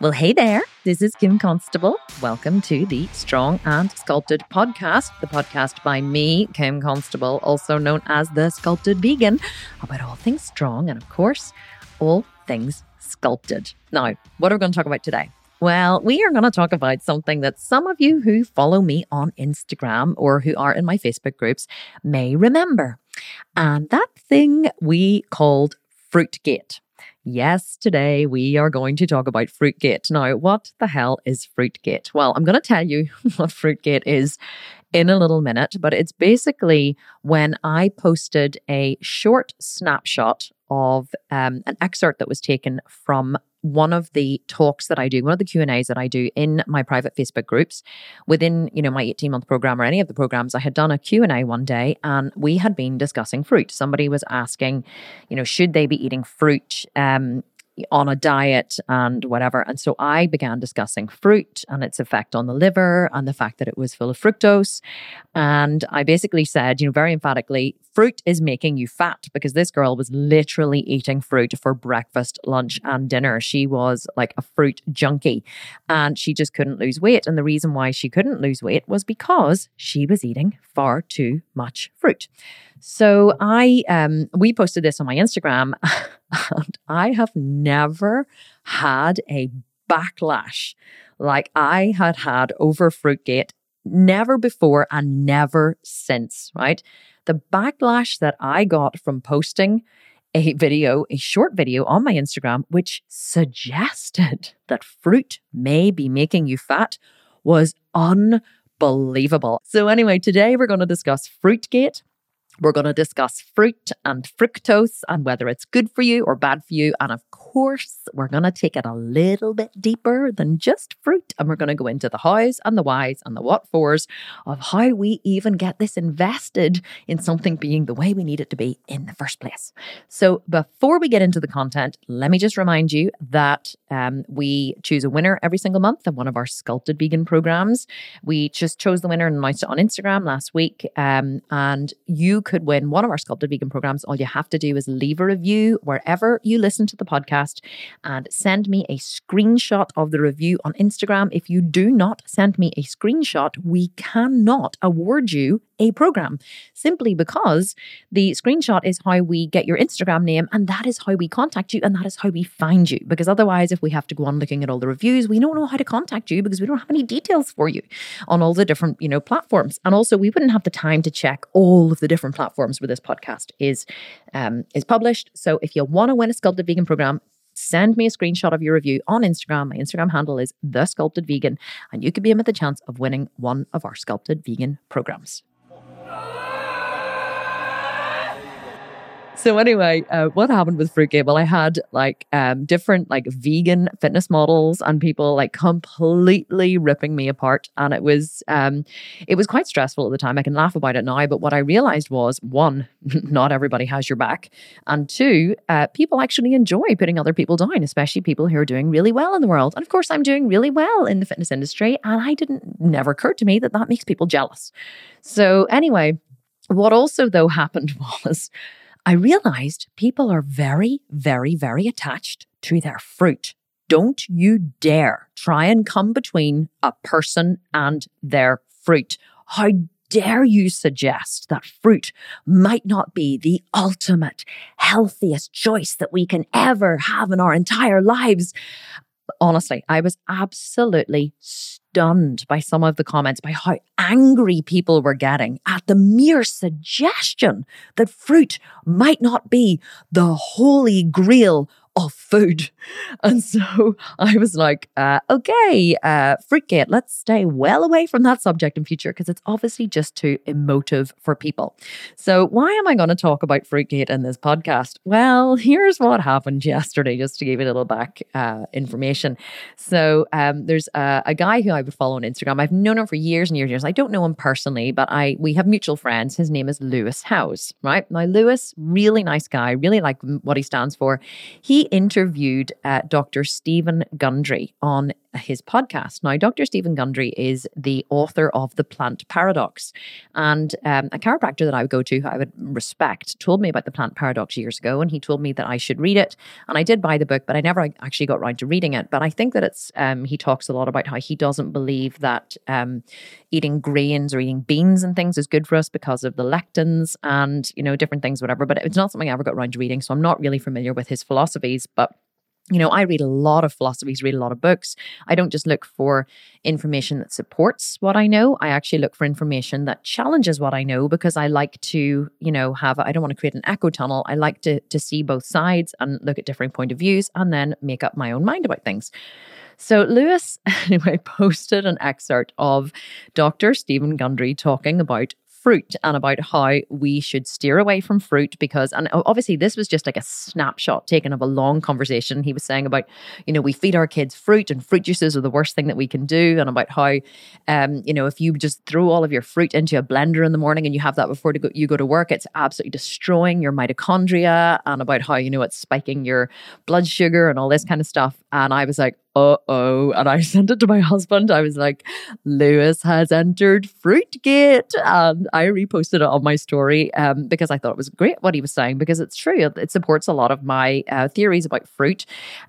Well, hey there. This is Kim Constable. Welcome to the Strong and Sculpted podcast, the podcast by me, Kim Constable, also known as the Sculpted Vegan, about all things strong and, of course, all things sculpted. Now, what are we going to talk about today? Well, we are going to talk about something that some of you who follow me on Instagram or who are in my Facebook groups may remember. And that thing we called Fruitgate. Yes, today we are going to talk about Fruitgate. Now, what the hell is Fruitgate? Well, I'm going to tell you what Fruitgate is in a little minute, but it's basically when I posted a short snapshot of um, an excerpt that was taken from one of the talks that I do, one of the Q and A's that I do in my private Facebook groups within, you know, my 18 month program or any of the programs, I had done a Q and A one day and we had been discussing fruit. Somebody was asking, you know, should they be eating fruit? Um, on a diet and whatever. And so I began discussing fruit and its effect on the liver and the fact that it was full of fructose. And I basically said, you know, very emphatically, fruit is making you fat because this girl was literally eating fruit for breakfast, lunch, and dinner. She was like a fruit junkie and she just couldn't lose weight. And the reason why she couldn't lose weight was because she was eating far too much fruit. So I um we posted this on my Instagram and I have never had a backlash like I had had over Fruitgate never before and never since, right? The backlash that I got from posting a video, a short video on my Instagram, which suggested that fruit may be making you fat was unbelievable. So, anyway, today we're going to discuss Fruitgate. We're going to discuss fruit and fructose and whether it's good for you or bad for you. And of course, we're going to take it a little bit deeper than just fruit. And we're going to go into the hows and the whys and the what fors of how we even get this invested in something being the way we need it to be in the first place. So, before we get into the content, let me just remind you that um, we choose a winner every single month of one of our sculpted vegan programs. We just chose the winner and announced it on Instagram last week. Um, and you could win one of our sculpted vegan programs. All you have to do is leave a review wherever you listen to the podcast podcast and send me a screenshot of the review on Instagram. If you do not send me a screenshot, we cannot award you a program simply because the screenshot is how we get your Instagram name and that is how we contact you and that is how we find you. Because otherwise, if we have to go on looking at all the reviews, we don't know how to contact you because we don't have any details for you on all the different, you know, platforms. And also we wouldn't have the time to check all of the different platforms where this podcast is um, is published. So if you want to win a sculpted vegan program, send me a screenshot of your review on Instagram. My Instagram handle is the sculpted vegan, and you could be in with a chance of winning one of our sculpted vegan programs. So anyway, uh, what happened with Fruitgate? Well, I had like um, different like vegan fitness models and people like completely ripping me apart, and it was um, it was quite stressful at the time. I can laugh about it now, but what I realized was one, not everybody has your back, and two, uh, people actually enjoy putting other people down, especially people who are doing really well in the world. And of course, I'm doing really well in the fitness industry, and I didn't never occurred to me that that makes people jealous. So anyway. What also, though, happened was I realized people are very, very, very attached to their fruit. Don't you dare try and come between a person and their fruit. How dare you suggest that fruit might not be the ultimate, healthiest choice that we can ever have in our entire lives? Honestly, I was absolutely stunned by some of the comments, by how angry people were getting at the mere suggestion that fruit might not be the holy grail of food. And so I was like, uh, okay, uh, Fruitgate, let's stay well away from that subject in future because it's obviously just too emotive for people. So why am I going to talk about Fruitgate in this podcast? Well, here's what happened yesterday, just to give you a little back uh, information. So um, there's a, a guy who I would follow on Instagram. I've known him for years and years and years. I don't know him personally, but I we have mutual friends. His name is Lewis Howes, right? Now, Lewis, really nice guy, really like what he stands for. He interviewed uh, Dr. Steven Gundry on his podcast. Now, Dr. Steven Gundry is the author of The Plant Paradox. And um, a chiropractor that I would go to, who I would respect, told me about The Plant Paradox years ago. And he told me that I should read it. And I did buy the book, but I never actually got around to reading it. But I think that it's, um, he talks a lot about how he doesn't believe that um, eating grains or eating beans and things is good for us because of the lectins and, you know, different things, whatever. But it's not something I ever got around to reading. So I'm not really familiar with his philosophies. But you know, I read a lot of philosophies, read a lot of books. I don't just look for information that supports what I know. I actually look for information that challenges what I know because I like to, you know, have I don't want to create an echo tunnel. I like to to see both sides and look at different point of views and then make up my own mind about things. So Lewis anyway posted an excerpt of Dr. Steven Gundry talking about fruit and about how we should steer away from fruit because, and obviously, this was just like a snapshot taken of a long conversation. He was saying about, you know, we feed our kids fruit and fruit juices are the worst thing that we can do, and about how, um, you know, if you just throw all of your fruit into a blender in the morning and you have that before go, you go to work, it's absolutely destroying your mitochondria, and about how, you know, it's spiking your blood sugar and all this kind of stuff. And I was like, uh oh. And I sent it to my husband. I was like, Lewis has entered Fruitgate. And I reposted it on my story um, because I thought it was great what he was saying because it's true. It, it supports a lot of my uh, theories about fruit,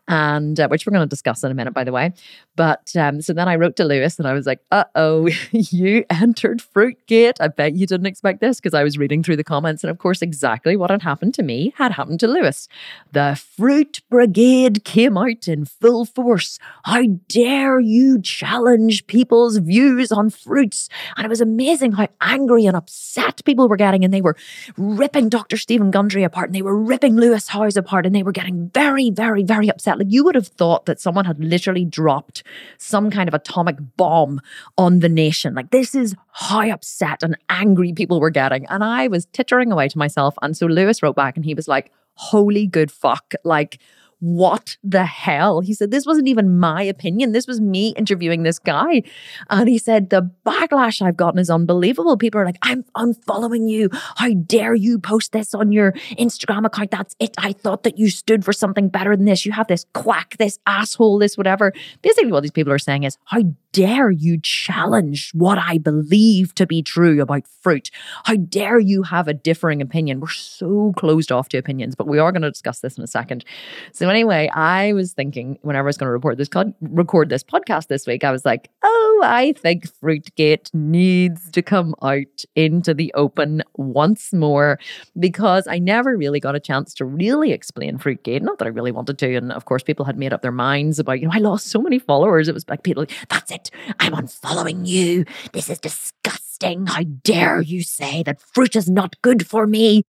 and uh, which we're going to discuss in a minute, by the way. But um, so then I wrote to Lewis and I was like, uh oh, you entered Fruitgate. I bet you didn't expect this because I was reading through the comments. And of course, exactly what had happened to me had happened to Lewis. The Fruit Brigade came out in full force how dare you challenge people's views on fruits? And it was amazing how angry and upset people were getting. And they were ripping Dr. Steven Gundry apart and they were ripping Lewis Howes apart and they were getting very, very, very upset. Like you would have thought that someone had literally dropped some kind of atomic bomb on the nation. Like this is how upset and angry people were getting. And I was tittering away to myself. And so Lewis wrote back and he was like, holy good fuck. Like, what the hell? He said, This wasn't even my opinion. This was me interviewing this guy. And he said, The backlash I've gotten is unbelievable. People are like, I'm unfollowing you. How dare you post this on your Instagram account? That's it. I thought that you stood for something better than this. You have this quack, this asshole, this whatever. Basically, what these people are saying is, How dare you challenge what I believe to be true about fruit? How dare you have a differing opinion? We're so closed off to opinions, but we are going to discuss this in a second. So anyway, I was thinking whenever I was going to report this record this podcast this week, I was like, oh, I think Fruitgate needs to come out into the open once more because I never really got a chance to really explain Fruitgate. Not that I really wanted to, and of course, people had made up their minds about, you know, I lost so many followers. It was like people, that's it it. I'm unfollowing you. This is disgusting. How dare you say that fruit is not good for me?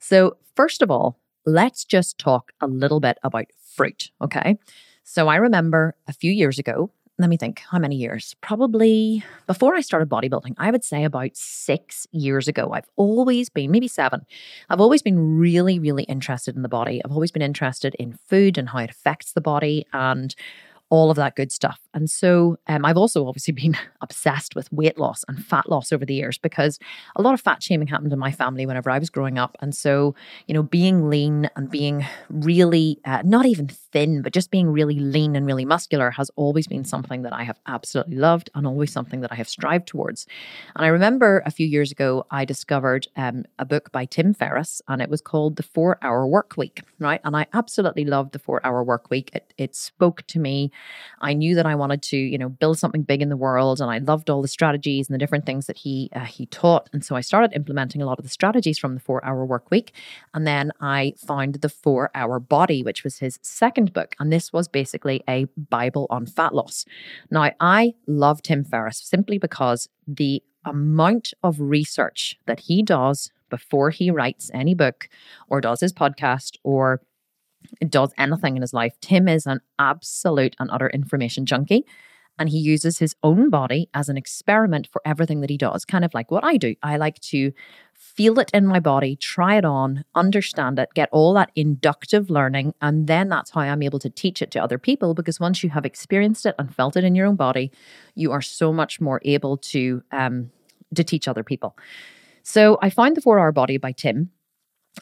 So, first of all, let's just talk a little bit about fruit, okay? So, I remember a few years ago, let me think, how many years? Probably before I started bodybuilding, I would say about six years ago. I've always been, maybe seven, I've always been really, really interested in the body. I've always been interested in food and how it affects the body and all of that good stuff. And so um, I've also obviously been obsessed with weight loss and fat loss over the years because a lot of fat shaming happened in my family whenever I was growing up. And so, you know, being lean and being really uh, not even thin, but just being really lean and really muscular has always been something that I have absolutely loved and always something that I have strived towards. And I remember a few years ago, I discovered um, a book by Tim Ferriss and it was called The Four Hour Work Week, right? And I absolutely loved The Four Hour Work Week. It, it spoke to me. I knew that I wanted to, you know, build something big in the world, and I loved all the strategies and the different things that he uh, he taught. And so I started implementing a lot of the strategies from the four hour work week, and then I found the four hour body, which was his second book, and this was basically a Bible on fat loss. Now I love Tim Ferriss simply because the amount of research that he does before he writes any book or does his podcast or does anything in his life. Tim is an absolute and utter information junkie. And he uses his own body as an experiment for everything that he does, kind of like what I do. I like to feel it in my body, try it on, understand it, get all that inductive learning. And then that's how I'm able to teach it to other people. Because once you have experienced it and felt it in your own body, you are so much more able to, um, to teach other people. So I found The Four Hour Body by Tim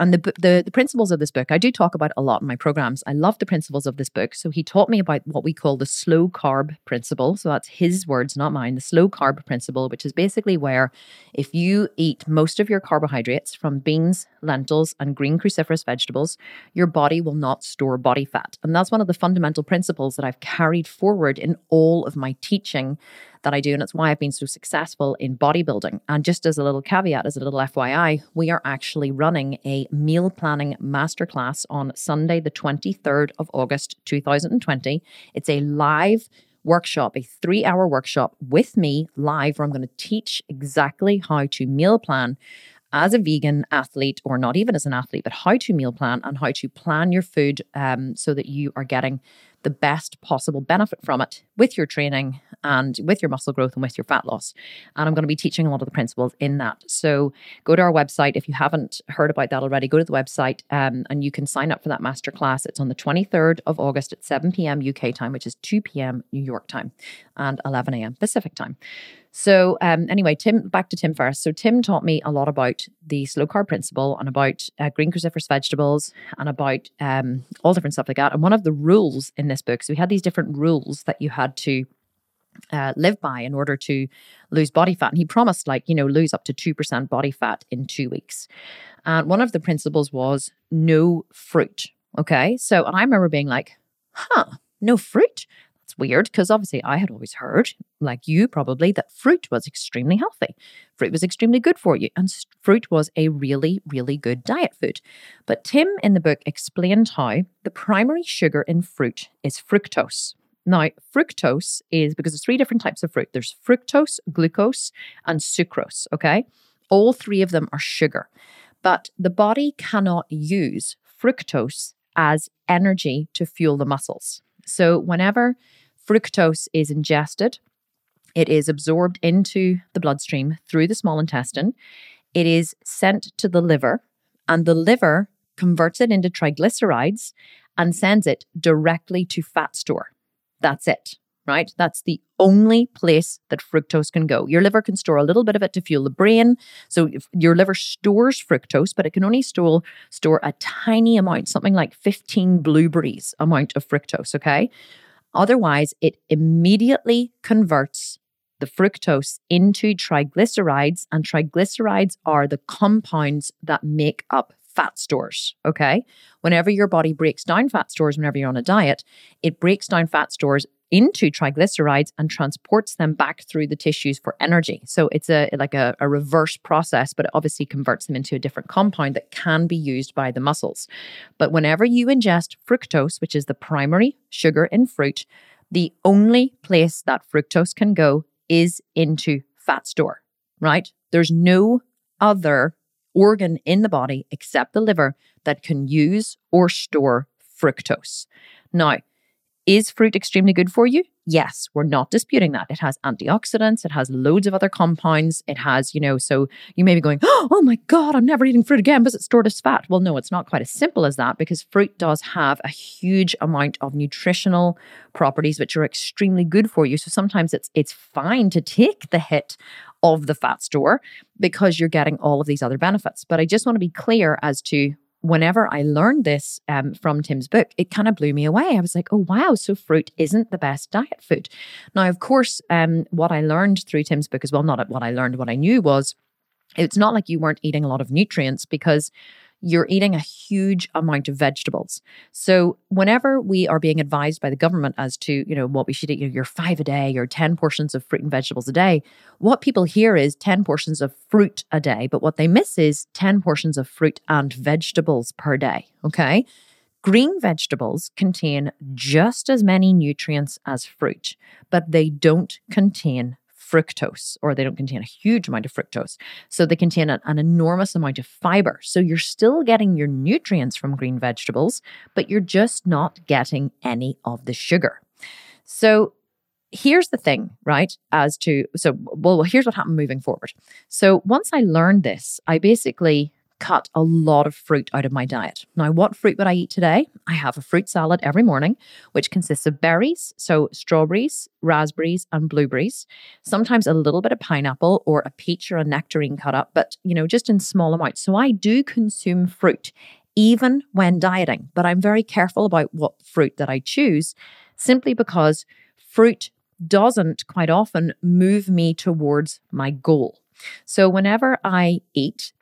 and the, the the principles of this book i do talk about a lot in my programs. I love the principles of this book. So he taught me about what we call the slow carb principle. So that's his words not mine the slow carb principle which is basically where if you eat most of your carbohydrates from beans lentils and green cruciferous vegetables your body will not store body fat. And that's one of the fundamental principles that i've carried forward in all of my teaching that I do. And it's why I've been so successful in bodybuilding. And just as a little caveat, as a little FYI, we are actually running a meal planning masterclass on Sunday, the 23rd of August, 2020. It's a live workshop, a three hour workshop with me live, where I'm going to teach exactly how to meal plan as a vegan athlete, or not even as an athlete, but how to meal plan and how to plan your food um, so that you are getting the best possible benefit from it with your training and with your muscle growth and with your fat loss. And I'm going to be teaching a lot of the principles in that. So go to our website. If you haven't heard about that already, go to the website um, and you can sign up for that masterclass. It's on the 23rd of August at 7 p.m. UK time, which is 2 p.m. New York time and 11 a.m. Pacific time. So um, anyway, Tim, back to Tim first. So Tim taught me a lot about the slow carb principle and about uh, green cruciferous vegetables and about um, all different stuff like that. And one of the rules in this book, so we had these different rules that you had to uh, live by in order to lose body fat. And he promised, like, you know, lose up to 2% body fat in two weeks. And one of the principles was no fruit. Okay. So, and I remember being like, huh, no fruit? That's weird because obviously I had always heard, like you probably, that fruit was extremely healthy. Fruit was extremely good for you. And fruit was a really, really good diet food. But Tim in the book explained how the primary sugar in fruit is fructose. Now, fructose is because there's three different types of fruit there's fructose, glucose, and sucrose. Okay. All three of them are sugar, but the body cannot use fructose as energy to fuel the muscles. So, whenever fructose is ingested, it is absorbed into the bloodstream through the small intestine. It is sent to the liver, and the liver converts it into triglycerides and sends it directly to fat store. That's it, right? That's the only place that fructose can go. Your liver can store a little bit of it to fuel the brain. So if your liver stores fructose, but it can only store store a tiny amount, something like 15 blueberries amount of fructose, okay? Otherwise, it immediately converts the fructose into triglycerides, and triglycerides are the compounds that make up fat stores. Okay. Whenever your body breaks down fat stores, whenever you're on a diet, it breaks down fat stores into triglycerides and transports them back through the tissues for energy. So it's a like a, a, reverse process, but it obviously converts them into a different compound that can be used by the muscles. But whenever you ingest fructose, which is the primary sugar in fruit, the only place that fructose can go is into fat store, right? There's no other organ in the body except the liver that can use or store fructose. Now, is fruit extremely good for you? Yes, we're not disputing that. It has antioxidants, it has loads of other compounds. It has, you know, so you may be going, oh, oh my God, I'm never eating fruit again because it's stored as fat. Well, no, it's not quite as simple as that because fruit does have a huge amount of nutritional properties which are extremely good for you. So sometimes it's it's fine to take the hit of the fat store because you're getting all of these other benefits. But I just want to be clear as to whenever I learned this um, from Tim's book, it kind of blew me away. I was like, oh, wow, so fruit isn't the best diet food. Now, of course, um, what I learned through Tim's book as well, not what I learned, what I knew was it's not like you weren't eating a lot of nutrients because you're eating a huge amount of vegetables. So whenever we are being advised by the government as to, you know, what we should eat, your five a day or 10 portions of fruit and vegetables a day, what people hear is 10 portions of fruit a day. But what they miss is 10 portions of fruit and vegetables per day. Okay. Green vegetables contain just as many nutrients as fruit, but they don't contain fructose, or they don't contain a huge amount of fructose. So they contain an, an enormous amount of fiber. So you're still getting your nutrients from green vegetables, but you're just not getting any of the sugar. So here's the thing, right? As to, so, well, here's what happened moving forward. So once I learned this, I basically cut a lot of fruit out of my diet. Now, what fruit would I eat today? I have a fruit salad every morning, which consists of berries, so strawberries, raspberries, and blueberries. Sometimes a little bit of pineapple or a peach or a nectarine cut up, but you know, just in small amounts. So I do consume fruit even when dieting, but I'm very careful about what fruit that I choose simply because fruit doesn't quite often move me towards my goal. So whenever I eat,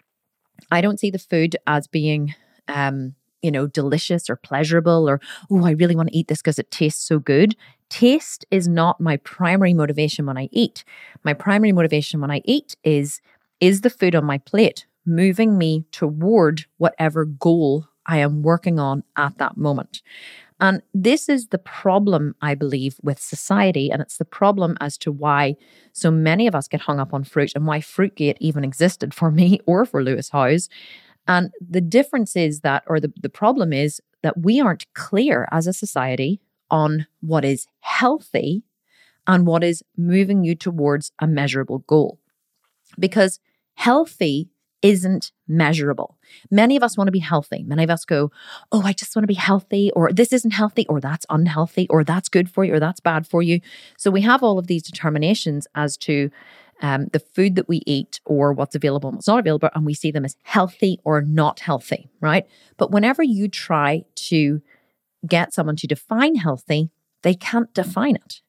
I don't see the food as being, um, you know, delicious or pleasurable or, oh, I really want to eat this because it tastes so good. Taste is not my primary motivation when I eat. My primary motivation when I eat is, is the food on my plate moving me toward whatever goal I am working on at that moment. And this is the problem, I believe, with society. And it's the problem as to why so many of us get hung up on fruit and why Fruitgate even existed for me or for Lewis Howes. And the difference is that, or the, the problem is that we aren't clear as a society on what is healthy and what is moving you towards a measurable goal. Because healthy isn't measurable. Many of us want to be healthy. Many of us go, Oh, I just want to be healthy, or this isn't healthy, or that's unhealthy, or that's good for you, or that's bad for you. So we have all of these determinations as to um, the food that we eat or what's available and what's not available, and we see them as healthy or not healthy, right? But whenever you try to get someone to define healthy, they can't define it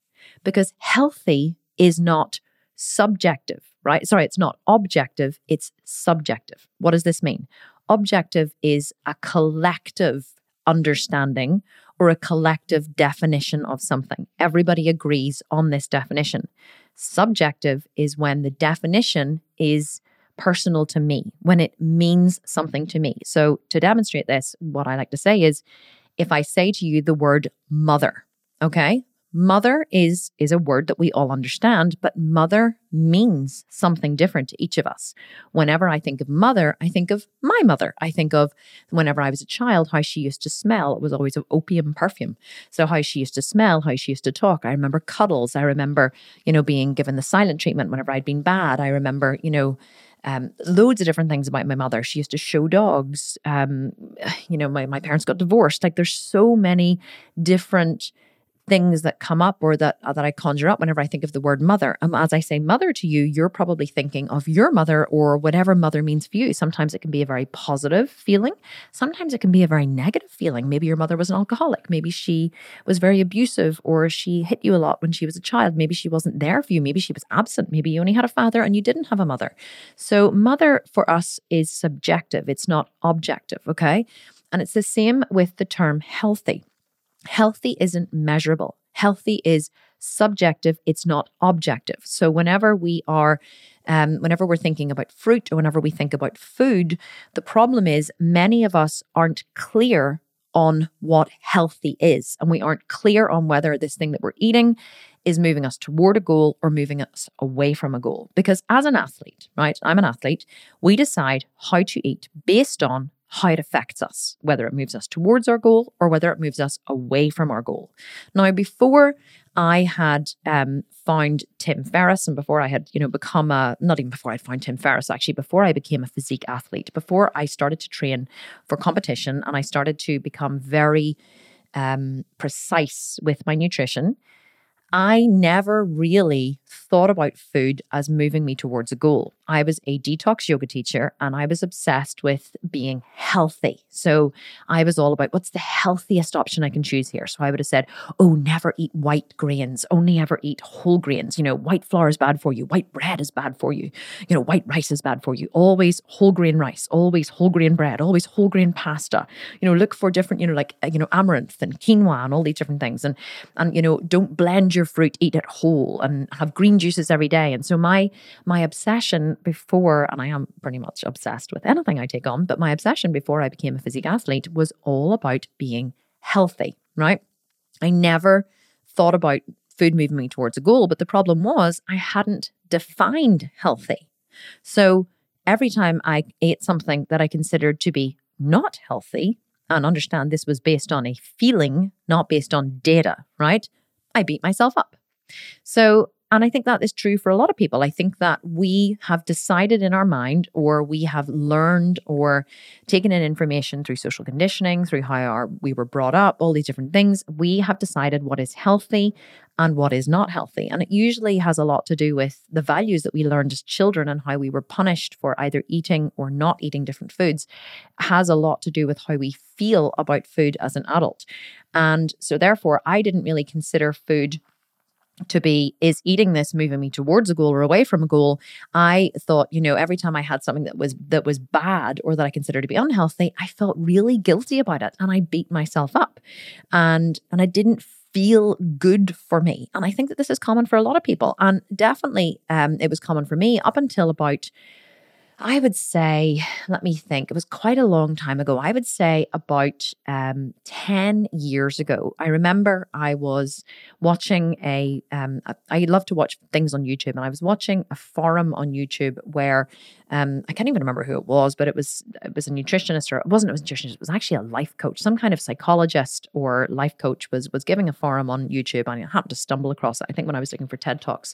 because healthy is not subjective right? Sorry, it's not objective, it's subjective. What does this mean? Objective is a collective understanding or a collective definition of something. Everybody agrees on this definition. Subjective is when the definition is personal to me, when it means something to me. So, to demonstrate this, what I like to say is if I say to you the word mother, okay, Mother is is a word that we all understand, but mother means something different to each of us. Whenever I think of mother, I think of my mother. I think of whenever I was a child, how she used to smell. It was always of opium perfume. So how she used to smell, how she used to talk. I remember cuddles. I remember, you know, being given the silent treatment whenever I'd been bad. I remember, you know, um, loads of different things about my mother. She used to show dogs. Um, you know, my, my parents got divorced. Like there's so many different things that come up or that uh, that I conjure up whenever I think of the word mother. Um, as I say mother to you, you're probably thinking of your mother or whatever mother means for you. Sometimes it can be a very positive feeling. Sometimes it can be a very negative feeling. Maybe your mother was an alcoholic. Maybe she was very abusive or she hit you a lot when she was a child. Maybe she wasn't there for you. Maybe she was absent. Maybe you only had a father and you didn't have a mother. So mother for us is subjective. It's not objective. Okay. And it's the same with the term healthy. Healthy isn't measurable. Healthy is subjective, it's not objective. So whenever we are um, whenever we're thinking about fruit or whenever we think about food, the problem is many of us aren't clear on what healthy is. And we aren't clear on whether this thing that we're eating is moving us toward a goal or moving us away from a goal. Because as an athlete, right, I'm an athlete, we decide how to eat based on how it affects us, whether it moves us towards our goal or whether it moves us away from our goal. Now, before I had um, found Tim Ferriss, and before I had, you know, become a not even before I'd found Tim Ferriss, actually, before I became a physique athlete, before I started to train for competition, and I started to become very um, precise with my nutrition. I never really thought about food as moving me towards a goal. I was a detox yoga teacher and I was obsessed with being healthy. So I was all about what's the healthiest option I can choose here. So I would have said, oh, never eat white grains, only ever eat whole grains. You know, white flour is bad for you, white bread is bad for you, you know, white rice is bad for you. Always whole grain rice, always whole grain bread, always whole grain pasta. You know, look for different, you know, like, uh, you know, amaranth and quinoa and all these different things. And, and, you know, don't blend your fruit, eat it whole and have green juices every day. And so my, my obsession before, and I am pretty much obsessed with anything I take on, but my obsession before I became a physique athlete was all about being healthy, right? I never thought about food moving me towards a goal, but the problem was I hadn't defined healthy. So every time I ate something that I considered to be not healthy, and understand this was based on a feeling, not based on data, right? I beat myself up. So And I think that is true for a lot of people. I think that we have decided in our mind, or we have learned or taken in information through social conditioning, through how our, we were brought up, all these different things. We have decided what is healthy and what is not healthy. And it usually has a lot to do with the values that we learned as children and how we were punished for either eating or not eating different foods has a lot to do with how we feel about food as an adult. And so, therefore, I didn't really consider food to be is eating this moving me towards a goal or away from a goal i thought you know every time i had something that was that was bad or that i considered to be unhealthy i felt really guilty about it and i beat myself up and and i didn't feel good for me. And I think that this is common for a lot of people. And definitely um, it was common for me up until about I would say, let me think, it was quite a long time ago. I would say about um, 10 years ago. I remember I was watching a. Um, I love to watch things on YouTube, and I was watching a forum on YouTube where um, I can't even remember who it was, but it was it was a nutritionist or it wasn't a nutritionist, it was actually a life coach, some kind of psychologist or life coach was was giving a forum on YouTube and I happened to stumble across it, I think when I was looking for TED Talks.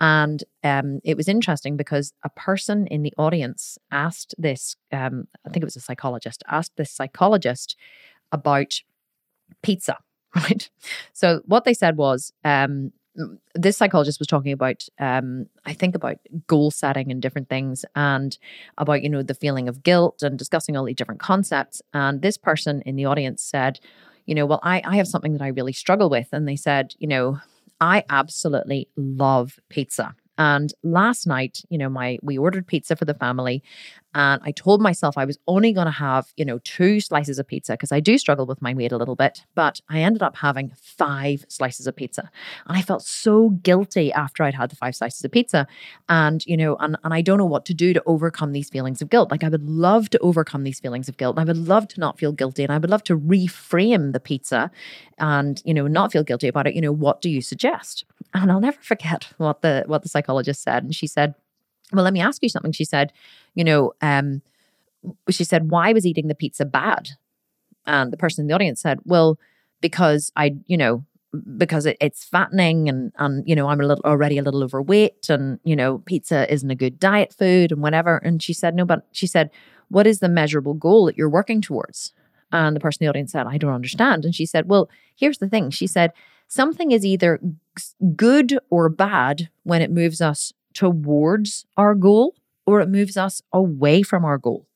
And um, it was interesting because a person in the audience asked this, um, I think it was a psychologist, asked this psychologist about pizza, right? So what they said was, um, this psychologist was talking about um, i think about goal setting and different things and about you know the feeling of guilt and discussing all these different concepts. And this person in the audience said you know well i i have something that i really struggle with. And they said you know i absolutely love pizza and last night, you know, my we ordered pizza for the family and I told myself I was only going to have, you know, two slices of pizza because I do struggle with my weight a little bit, but I ended up having five slices of pizza. And I felt so guilty after I'd had the five slices of pizza. And, you know, and, and I don't know what to do to overcome these feelings of guilt. Like I would love to overcome these feelings of guilt. And I would love to not feel guilty and I would love to reframe the pizza and, you know, not feel guilty about it. You know, what do you suggest? And I'll never forget what the what the psychologist said. And she said, Well, let me ask you something. She said, you know, um, she said, Why was eating the pizza bad? And the person in the audience said, Well, because I, you know, because it, it's fattening and and you know I'm a little already a little overweight and you know pizza isn't a good diet food and whatever and she said no but she said what is the measurable goal that you're working towards and the person in the audience said I don't understand and she said well here's the thing she said something is either good or bad when it moves us towards our goal or it moves us away from our goal.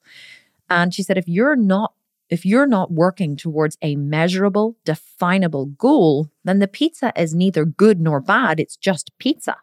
And she said, if you're not if you're not working towards a measurable, definable goal, then the pizza is neither good nor bad. It's just pizza.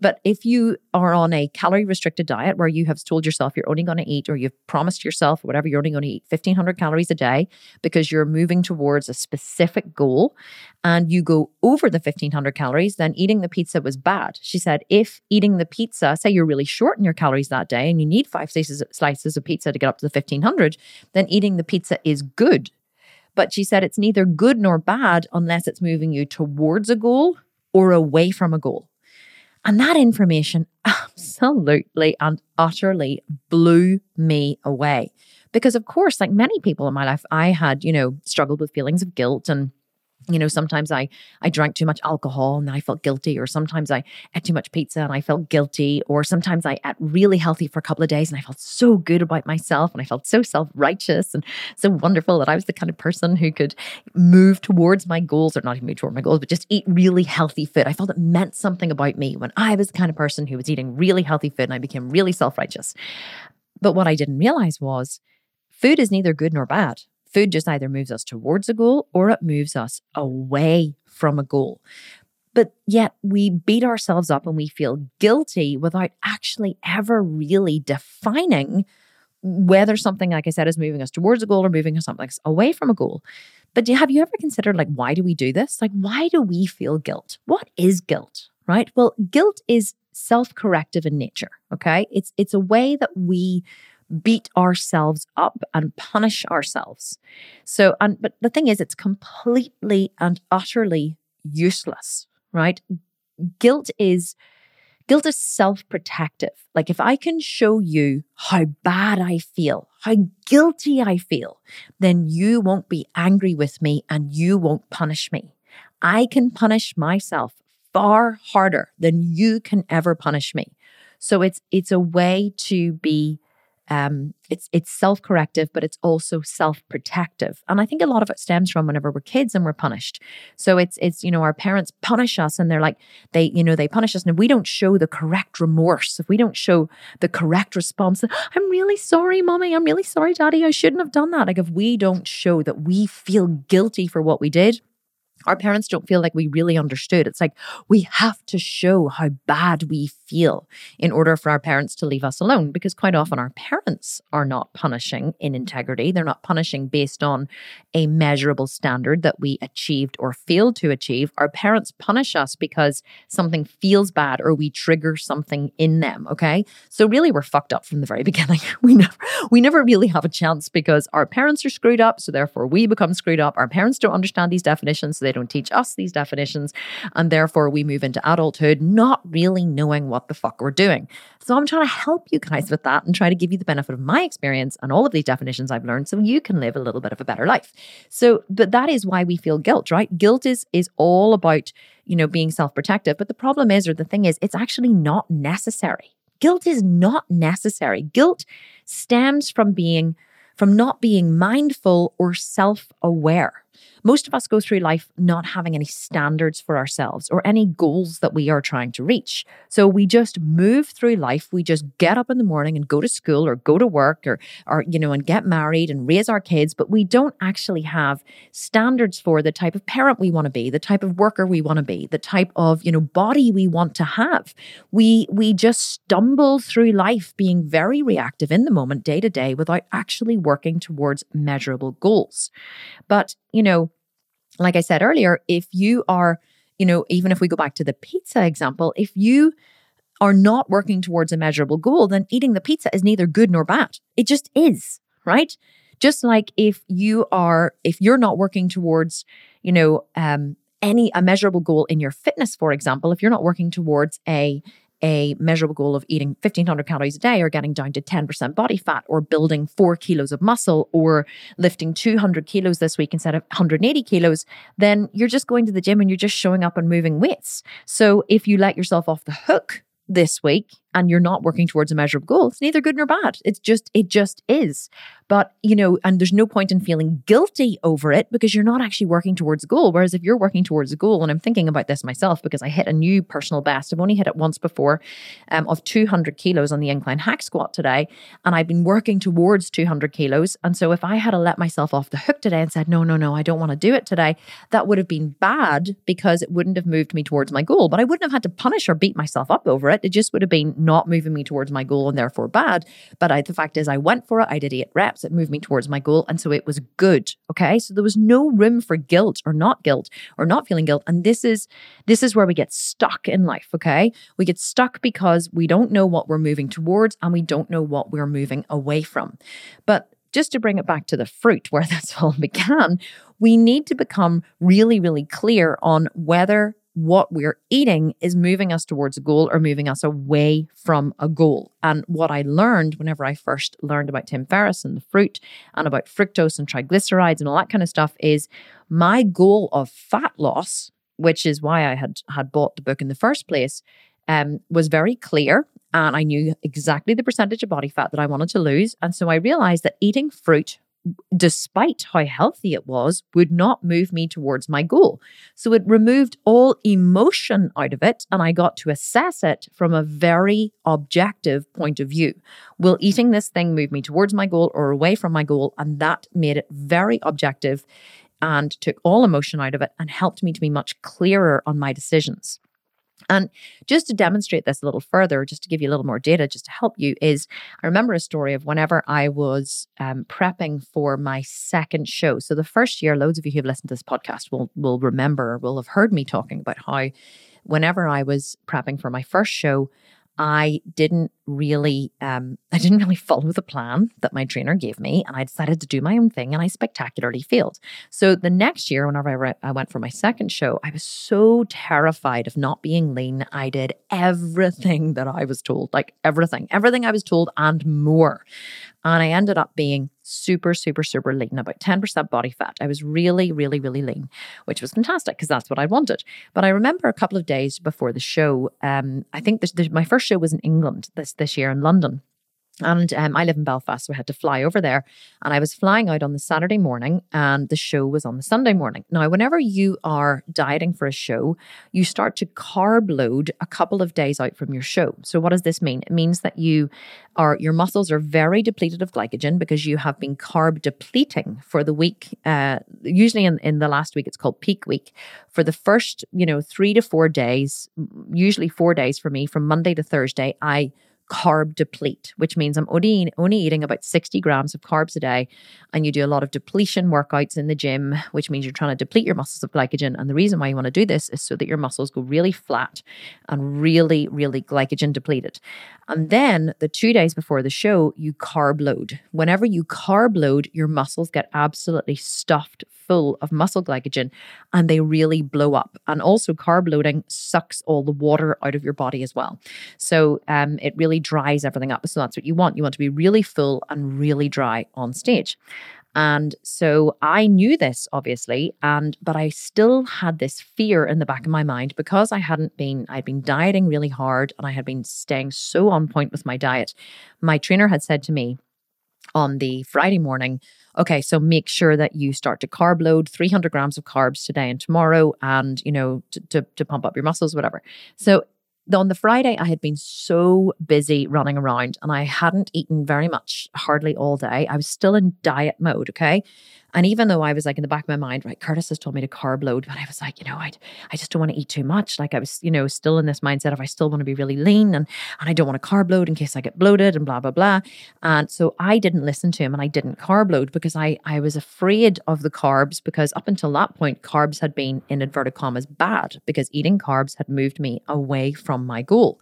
But if you are on a calorie restricted diet where you have told yourself you're only going to eat, or you've promised yourself, whatever, you're only going to eat 1500 calories a day because you're moving towards a specific goal and you go over the 1500 calories, then eating the pizza was bad. She said, if eating the pizza, say you're really short in your calories that day and you need five slices, of pizza to get up to the 1500, then eating the pizza is good. But she said it's neither good nor bad unless it's moving you towards a goal or away from a goal. And that information absolutely and utterly blew me away. Because, of course, like many people in my life, I had, you know, struggled with feelings of guilt and you know sometimes i i drank too much alcohol and i felt guilty or sometimes i ate too much pizza and i felt guilty or sometimes i ate really healthy for a couple of days and i felt so good about myself and i felt so self-righteous and so wonderful that i was the kind of person who could move towards my goals or not even move toward my goals but just eat really healthy food. I felt it meant something about me when i was the kind of person who was eating really healthy food and i became really self-righteous. But what i didn't realize was food is neither good nor bad Food just either moves us towards a goal or it moves us away from a goal. But yet we beat ourselves up and we feel guilty without actually ever really defining whether something, like I said, is moving us towards a goal or moving us something away from a goal. But do, have you ever considered, like, why do we do this? Like, why do we feel guilt? What is guilt? Right? Well, guilt is self-corrective in nature. Okay, it's it's a way that we beat ourselves up and punish ourselves. So, and but the thing is, it's completely and utterly useless, right? Guilt is guilt is self-protective. Like if I can show you how bad I feel, how guilty I feel, then you won't be angry with me and you won't punish me. I can punish myself far harder than you can ever punish me. So it's it's a way to be um, it's it's self-corrective, but it's also self-protective. And I think a lot of it stems from whenever we're kids and we're punished. So it's it's you know our parents punish us and they're like they you know they punish us and if we don't show the correct remorse, if we don't show the correct response, I'm really sorry, mommy, I'm really sorry, daddy, I shouldn't have done that. Like if we don't show that we feel guilty for what we did, our parents don't feel like we really understood. It's like we have to show how bad we feel in order for our parents to leave us alone because quite often our parents are not punishing in integrity. They're not punishing based on a measurable standard that we achieved or failed to achieve. Our parents punish us because something feels bad or we trigger something in them, okay? So really we're fucked up from the very beginning. We never we never really have a chance because our parents are screwed up, so therefore we become screwed up. Our parents don't understand these definitions, so they don't teach us these definitions. And therefore, we move into adulthood not really knowing what the fuck we're doing. So I'm trying to help you guys with that and try to give you the benefit of my experience and all of these definitions I've learned so you can live a little bit of a better life. So, but that is why we feel guilt, right? Guilt is is all about, you know, being self-protective. But the problem is, or the thing is, it's actually not necessary. Guilt is not necessary. Guilt stems from being from not being mindful or self-aware. Most of us go through life not having any standards for ourselves or any goals that we are trying to reach. So we just move through life. We just get up in the morning and go to school or go to work or, or you know, and get married and raise our kids, but we don't actually have standards for the type of parent we want to be, the type of worker we want to be, the type of, you know, body we want to have. We we just stumble through life being very reactive in the moment day to day without actually working towards measurable goals. But you know, like I said earlier, if you are, you know, even if we go back to the pizza example, if you are not working towards a measurable goal, then eating the pizza is neither good nor bad. It just is, right? Just like if you are, if you're not working towards, you know, um, any a measurable goal in your fitness, for example, if you're not working towards a a measurable goal of eating 1500 calories a day or getting down to 10% body fat or building four kilos of muscle or lifting 200 kilos this week instead of 180 kilos, then you're just going to the gym and you're just showing up and moving weights. So if you let yourself off the hook this week and you're not working towards a measurable goal, it's neither good nor bad. It's just, it just is. But, you know, and there's no point in feeling guilty over it because you're not actually working towards a goal. Whereas if you're working towards a goal, and I'm thinking about this myself because I hit a new personal best, I've only hit it once before um, of 200 kilos on the incline hack squat today. And I've been working towards 200 kilos. And so if I had to let myself off the hook today and said, no, no, no, I don't want to do it today, that would have been bad because it wouldn't have moved me towards my goal. But I wouldn't have had to punish or beat myself up over it. It just would have been not moving me towards my goal and therefore bad. But I, the fact is, I went for it. I did eight reps. It moved me towards my goal. And so it was good. Okay. So there was no room for guilt or not guilt or not feeling guilt. And this is, this is where we get stuck in life. Okay. We get stuck because we don't know what we're moving towards and we don't know what we're moving away from. But just to bring it back to the fruit where this all began, we need to become really, really clear on whether what we're eating is moving us towards a goal or moving us away from a goal. And what I learned whenever I first learned about Tim Ferriss and the fruit and about fructose and triglycerides and all that kind of stuff is my goal of fat loss, which is why I had had bought the book in the first place, um, was very clear. And I knew exactly the percentage of body fat that I wanted to lose. And so I realized that eating fruit despite how healthy it was, would not move me towards my goal. So it removed all emotion out of it, and I got to assess it from a very objective point of view. Will eating this thing move me towards my goal or away from my goal? And that made it very objective and took all emotion out of it and helped me to be much clearer on my decisions. And just to demonstrate this a little further, just to give you a little more data, just to help you, is I remember a story of whenever I was um, prepping for my second show. So the first year, loads of you who have listened to this podcast will will remember, will have heard me talking about how whenever I was prepping for my first show, I didn't really, um, I didn't really follow the plan that my trainer gave me, and I decided to do my own thing, and I spectacularly failed. So the next year, whenever I, re- I went for my second show, I was so terrified of not being lean. I did everything that I was told, like everything, everything I was told, and more. And I ended up being super, super, super lean, about 10% body fat. I was really, really, really lean, which was fantastic because that's what I wanted. But I remember a couple of days before the show, um, I think this, this, my first show was in England this, this year in London. And um, I live in Belfast, so I had to fly over there. And I was flying out on the Saturday morning, and the show was on the Sunday morning. Now, whenever you are dieting for a show, you start to carb load a couple of days out from your show. So, what does this mean? It means that you are your muscles are very depleted of glycogen because you have been carb depleting for the week. Uh, usually, in in the last week, it's called peak week. For the first, you know, three to four days, usually four days for me, from Monday to Thursday, I carb deplete, which means I'm only, only eating about 60 grams of carbs a day. And you do a lot of depletion workouts in the gym, which means you're trying to deplete your muscles of glycogen. And the reason why you want to do this is so that your muscles go really flat and really, really glycogen depleted. And then the two days before the show, you carb load. Whenever you carb load, your muscles get absolutely stuffed full of muscle glycogen and they really blow up. And also, carb loading sucks all the water out of your body as well. So um, it really dries everything up. So that's what you want. You want to be really full and really dry on stage. And so I knew this obviously, and but I still had this fear in the back of my mind because I hadn't been, I'd been dieting really hard and I had been staying so on point with my diet. My trainer had said to me on the Friday morning, okay, so make sure that you start to carb load 300 grams of carbs today and tomorrow, and you know, to, to, to pump up your muscles, whatever. So on the Friday, I had been so busy running around and I hadn't eaten very much, hardly all day. I was still in diet mode. Okay. And even though I was like in the back of my mind, right, Curtis has told me to carb load, but I was like, you know, I, I just don't want to eat too much. Like I was, you know, still in this mindset of I still want to be really lean and, and I don't want to carb load in case I get bloated and blah, blah, blah. And so I didn't listen to him and I didn't carb load because I, I was afraid of the carbs because up until that point, carbs had been in inverted commas bad because eating carbs had moved me away from my goal.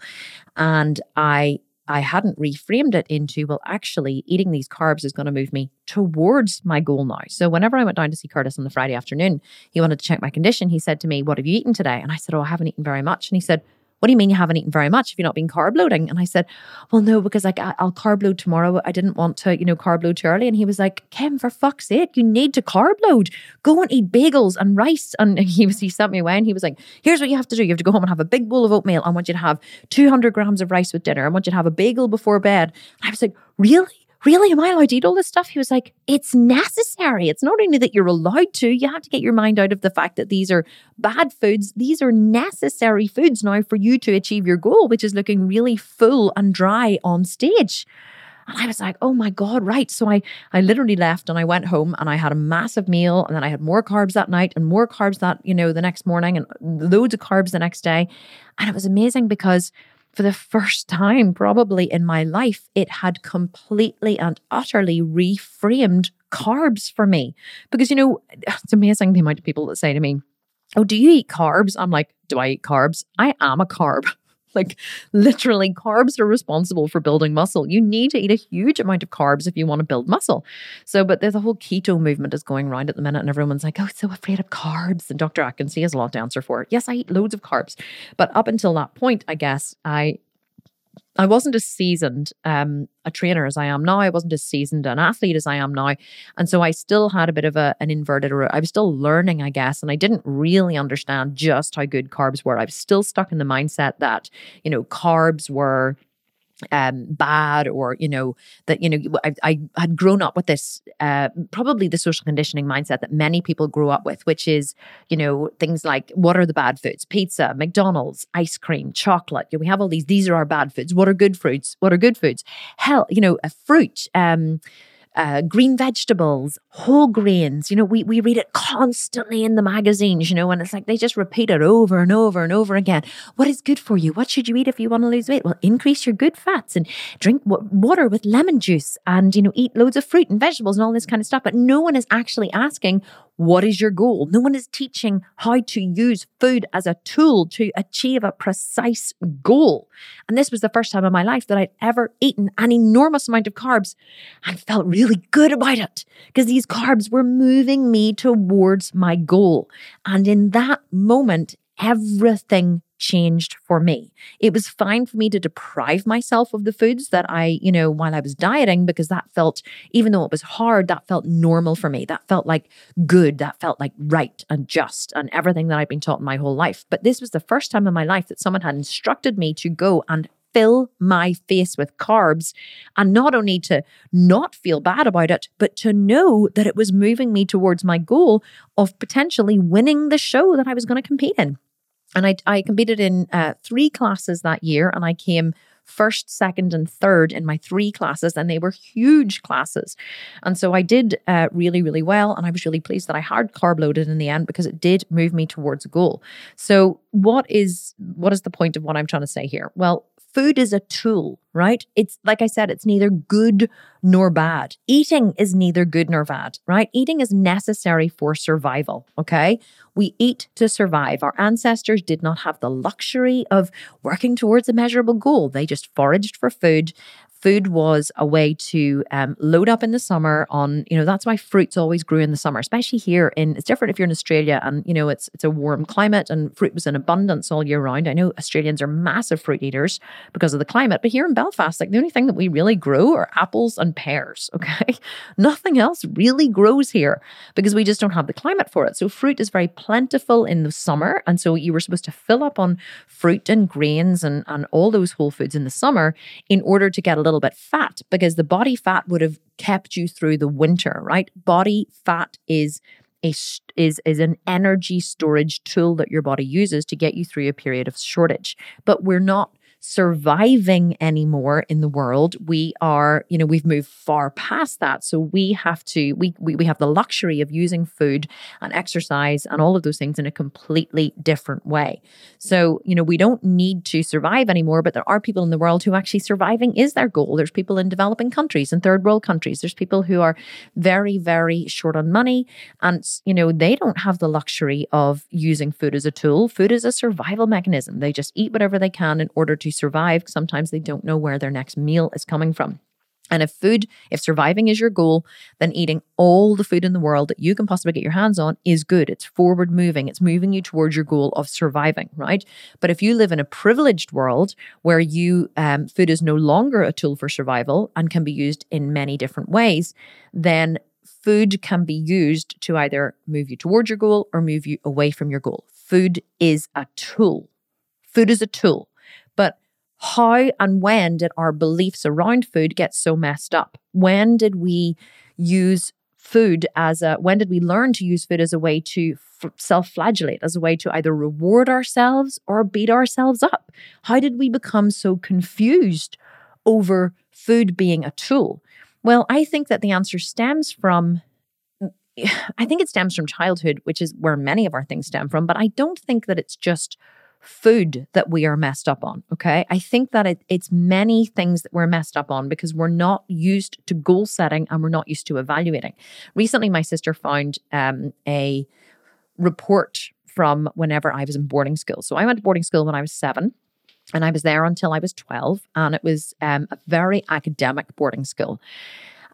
And I I hadn't reframed it into, well, actually, eating these carbs is going to move me towards my goal now. So, whenever I went down to see Curtis on the Friday afternoon, he wanted to check my condition. He said to me, What have you eaten today? And I said, Oh, I haven't eaten very much. And he said, what do you mean you haven't eaten very much if you're not been carb loading? And I said, well, no, because like I'll carb load tomorrow. I didn't want to, you know, carb load too early. And he was like, Kim, for fuck's sake, you need to carb load. Go and eat bagels and rice. And he was, he sent me away and he was like, here's what you have to do. You have to go home and have a big bowl of oatmeal. I want you to have 200 grams of rice with dinner. I want you to have a bagel before bed. And I was like, really? Really, am I allowed to eat all this stuff? He was like, it's necessary. It's not only that you're allowed to, you have to get your mind out of the fact that these are bad foods. These are necessary foods now for you to achieve your goal, which is looking really full and dry on stage. And I was like, oh my God, right. So I, I literally left and I went home and I had a massive meal. And then I had more carbs that night and more carbs that, you know, the next morning and loads of carbs the next day. And it was amazing because for the first time, probably in my life, it had completely and utterly reframed carbs for me. Because, you know, it's amazing the amount of people that say to me, Oh, do you eat carbs? I'm like, Do I eat carbs? I am a carb. Like literally, carbs are responsible for building muscle. You need to eat a huge amount of carbs if you want to build muscle. So, but there's a whole keto movement is going around at the minute, and everyone's like, "Oh, so afraid of carbs." And Dr. Atkins, he has a lot to answer for. Yes, I eat loads of carbs, but up until that point, I guess I I wasn't as seasoned um, a trainer as I am now. I wasn't as seasoned an athlete as I am now. And so I still had a bit of a, an inverted, I was still learning, I guess. And I didn't really understand just how good carbs were. I was still stuck in the mindset that, you know, carbs were um bad or you know that you know I, I had grown up with this uh probably the social conditioning mindset that many people grow up with which is you know things like what are the bad foods? Pizza mcdonald's ice cream chocolate. You know, we have all these these are our bad foods. What are good foods what are good foods? Hell you know a fruit um uh, green vegetables, whole grains. You know, we, we read it constantly in the magazines, you know, and it's like they just repeat it over and over and over again. What is good for you? What should you eat if you want to lose weight? Well, increase your good fats and drink water with lemon juice and, you know, eat loads of fruit and vegetables and all this kind of stuff. But no one is actually asking, what is your goal? No one is teaching how to use food as a tool to achieve a precise goal. And this was the first time in my life that I'd ever eaten an enormous amount of carbs and felt really good about it because these carbs were moving me towards my goal. And in that moment, everything changed for me. It was fine for me to deprive myself of the foods that I, you know, while I was dieting, because that felt, even though it was hard, that felt normal for me. That felt like good. That felt like right and just and everything that I've been taught in my whole life. But this was the first time in my life that someone had instructed me to go and fill my face with carbs and not only to not feel bad about it, but to know that it was moving me towards my goal of potentially winning the show that I was going to compete in. And I, I competed in uh, three classes that year and I came first, second, and third in my three classes, and they were huge classes. And so I did uh, really, really well. And I was really pleased that I hard carb loaded in the end because it did move me towards a goal. So what is what is the point of what I'm trying to say here? Well, food is a tool, right? It's like I said, it's neither good nor bad. Eating is neither good nor bad, right? Eating is necessary for survival, okay? We eat to survive. Our ancestors did not have the luxury of working towards a measurable goal. They just foraged for food food was a way to um, load up in the summer on you know that's why fruits always grew in the summer especially here in it's different if you're in australia and you know it's it's a warm climate and fruit was in abundance all year round. I know australians are massive fruit eaters because of the climate but here in belfast like the only thing that we really grow are apples and pears okay? Nothing else really grows here because we just don't have the climate for it. So fruit is very plentiful in the summer and so you were supposed to fill up on fruit and grains and and all those whole foods in the summer in order to get a little bit fat because the body fat would have kept you through the winter, right? Body fat is a is is an energy storage tool that your body uses to get you through a period of shortage. But we're not surviving anymore in the world. We are, you know, we've moved far past that. So we have to, we, we, we have the luxury of using food and exercise and all of those things in a completely different way. So, you know, we don't need to survive anymore, but there are people in the world who actually surviving is their goal. There's people in developing countries and third world countries. There's people who are very, very short on money and, you know, they don't have the luxury of using food as a tool. Food is a survival mechanism. They just eat whatever they can in order to survive. Sometimes they don't know where their next meal is coming from. And if food, if surviving is your goal, then eating all the food in the world that you can possibly get your hands on is good. It's forward moving. It's moving you towards your goal of surviving, right? But if you live in a privileged world where you um, food is no longer a tool for survival and can be used in many different ways, then food can be used to either move you towards your goal or move you away from your goal. Food is a tool. Food is a tool. How and when did our beliefs around food get so messed up? When did we use food as a, when did we learn to use food as a way to f- self flagellate, as a way to either reward ourselves or beat ourselves up? How did we become so confused over food being a tool? Well, I think that the answer stems from I think it stems from childhood, which is where many of our things stem from, but I don't think that it's just food that we are messed up on. Okay. I think that it, it's many things that we're messed up on because we're not used to goal setting and we're not used to evaluating. Recently, my sister found um, a report from whenever I was in boarding school. So I went to boarding school when I was seven. And I was there until I was 12. And it was um, a very academic boarding school.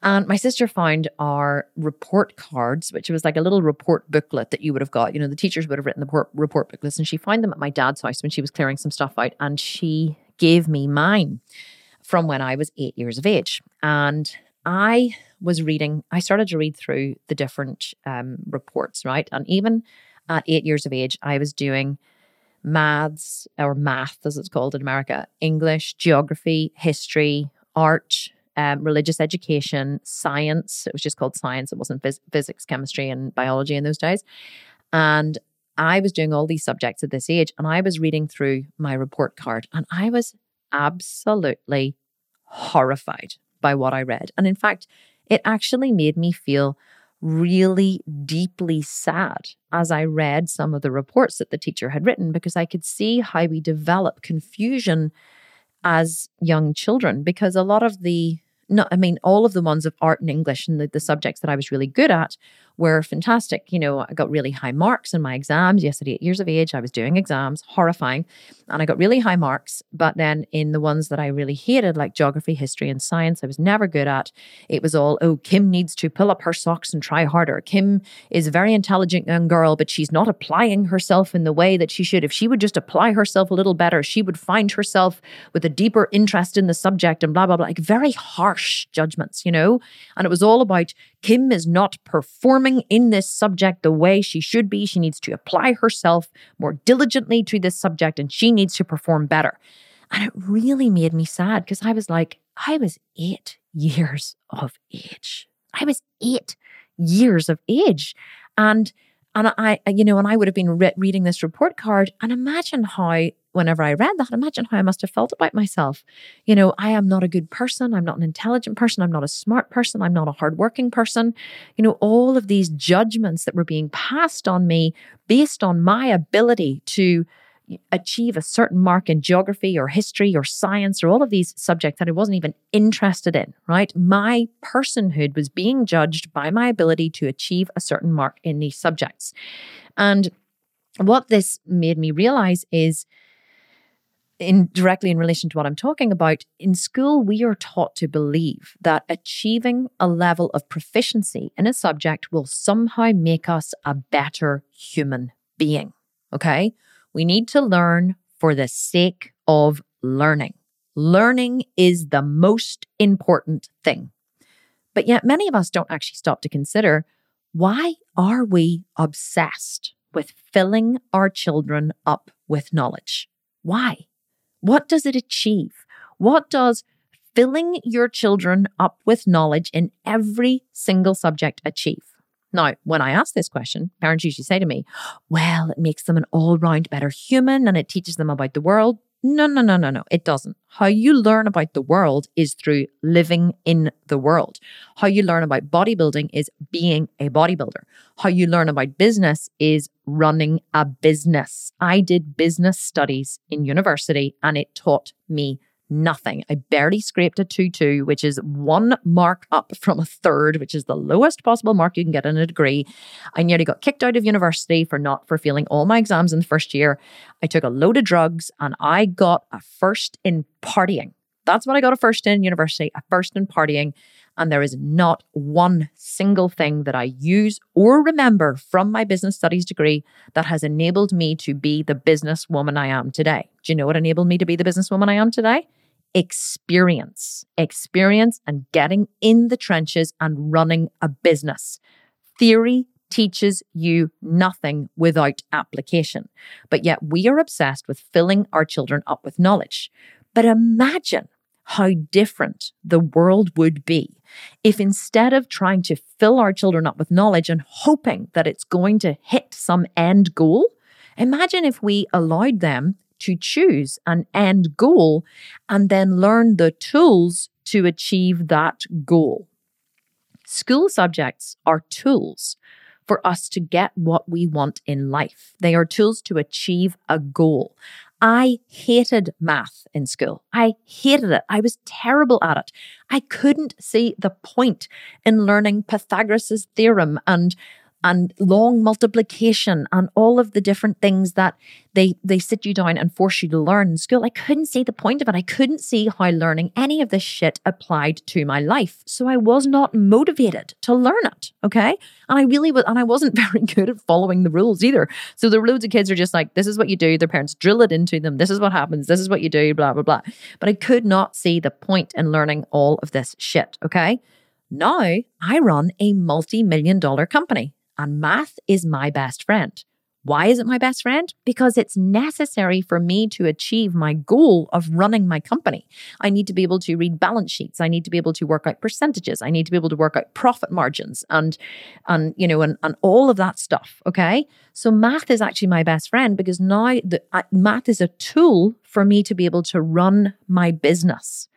And my sister found our report cards, which was like a little report booklet that you would have got. You know, the teachers would have written the report, booklets, and she found them at my dad's house when she was clearing some stuff out. And she gave me mine from when I was eight years of age. And I was reading, I started to read through the different um, reports, right? And even at eight years of age, I was doing maths or math, as it's called in America, English, geography, history, art, um, religious education, science. It was just called science. It wasn't phys- physics, chemistry, and biology in those days. And I was doing all these subjects at this age, and I was reading through my report card, and I was absolutely horrified by what I read. And in fact, it actually made me feel really deeply sad as I read some of the reports that the teacher had written because I could see how we develop confusion as young children because a lot of the not I mean all of the ones of art and English and the, the subjects that I was really good at were fantastic. You know, I got really high marks in my exams. Yes, at eight years of age, I was doing exams, horrifying. And I got really high marks. But then in the ones that I really hated, like geography, history, and science, I was never good at, it was all, oh, Kim needs to pull up her socks and try harder. Kim is a very intelligent young girl, but she's not applying herself in the way that she should. If she would just apply herself a little better, she would find herself with a deeper interest in the subject and blah, blah, blah. Like very harsh judgments, you know? And it was all about Kim is not performing in this subject the way she should be. She needs to apply herself more diligently to this subject and she needs to perform better. And it really made me sad because I was like, I was eight years of age. I was eight years of age. And and I, you know, and I would have been re- reading this report card and imagine how whenever I read that, imagine how I must have felt about myself. You know, I am not a good person. I'm not an intelligent person. I'm not a smart person. I'm not a hardworking person. You know, all of these judgments that were being passed on me based on my ability to achieve a certain mark in geography or history or science or all of these subjects that I wasn't even interested in, right? My personhood was being judged by my ability to achieve a certain mark in these subjects. And what this made me realize is in directly in relation to what I'm talking about, in school, we are taught to believe that achieving a level of proficiency in a subject will somehow make us a better human being. Okay. We need to learn for the sake of learning. Learning is the most important thing. But yet, many of us don't actually stop to consider why are we obsessed with filling our children up with knowledge? Why? What does it achieve? What does filling your children up with knowledge in every single subject achieve? Now, when I ask this question, parents usually say to me, well, it makes them an all round better human and it teaches them about the world. No, no, no, no, no, it doesn't. How you learn about the world is through living in the world. How you learn about bodybuilding is being a bodybuilder. How you learn about business is running a business. I did business studies in university and it taught me nothing. I barely scraped a 2 2, which is one mark up from a third, which is the lowest possible mark you can get in a degree. I nearly got kicked out of university for not for failing all my exams in the first year. I took a load of drugs and I got a first in partying. That's what I got a first in university, a first in partying. And there is not one single thing that I use or remember from my business studies degree that has enabled me to be the businesswoman I am today. Do you know what enabled me to be the businesswoman I am today? Experience, experience and getting in the trenches and running a business. Theory teaches you nothing without application. But yet we are obsessed with filling our children up with knowledge. But imagine how different the world would be if instead of trying to fill our children up with knowledge and hoping that it's going to hit some end goal, imagine if we allowed them to choose an end goal and then learn the tools to achieve that goal. School subjects are tools for us to get what we want in life. They are tools to achieve a goal. I hated math in school. I hated it. I was terrible at it. I couldn't see the point in learning Pythagoras' theorem and and long multiplication and all of the different things that they they sit you down and force you to learn in school. I couldn't see the point of it. I couldn't see how learning any of this shit applied to my life. So I was not motivated to learn it. Okay. And I really was and I wasn't very good at following the rules either. So the loads of kids are just like, this is what you do. Their parents drill it into them. This is what happens. This is what you do, blah, blah, blah. But I could not see the point in learning all of this shit. Okay. Now I run a multi-million dollar company and math is my best friend. Why is it my best friend? Because it's necessary for me to achieve my goal of running my company. I need to be able to read balance sheets. I need to be able to work out percentages. I need to be able to work out profit margins and and you know and, and all of that stuff. Okay. So math is actually my best friend because now the uh, math is a tool for me to be able to run my business.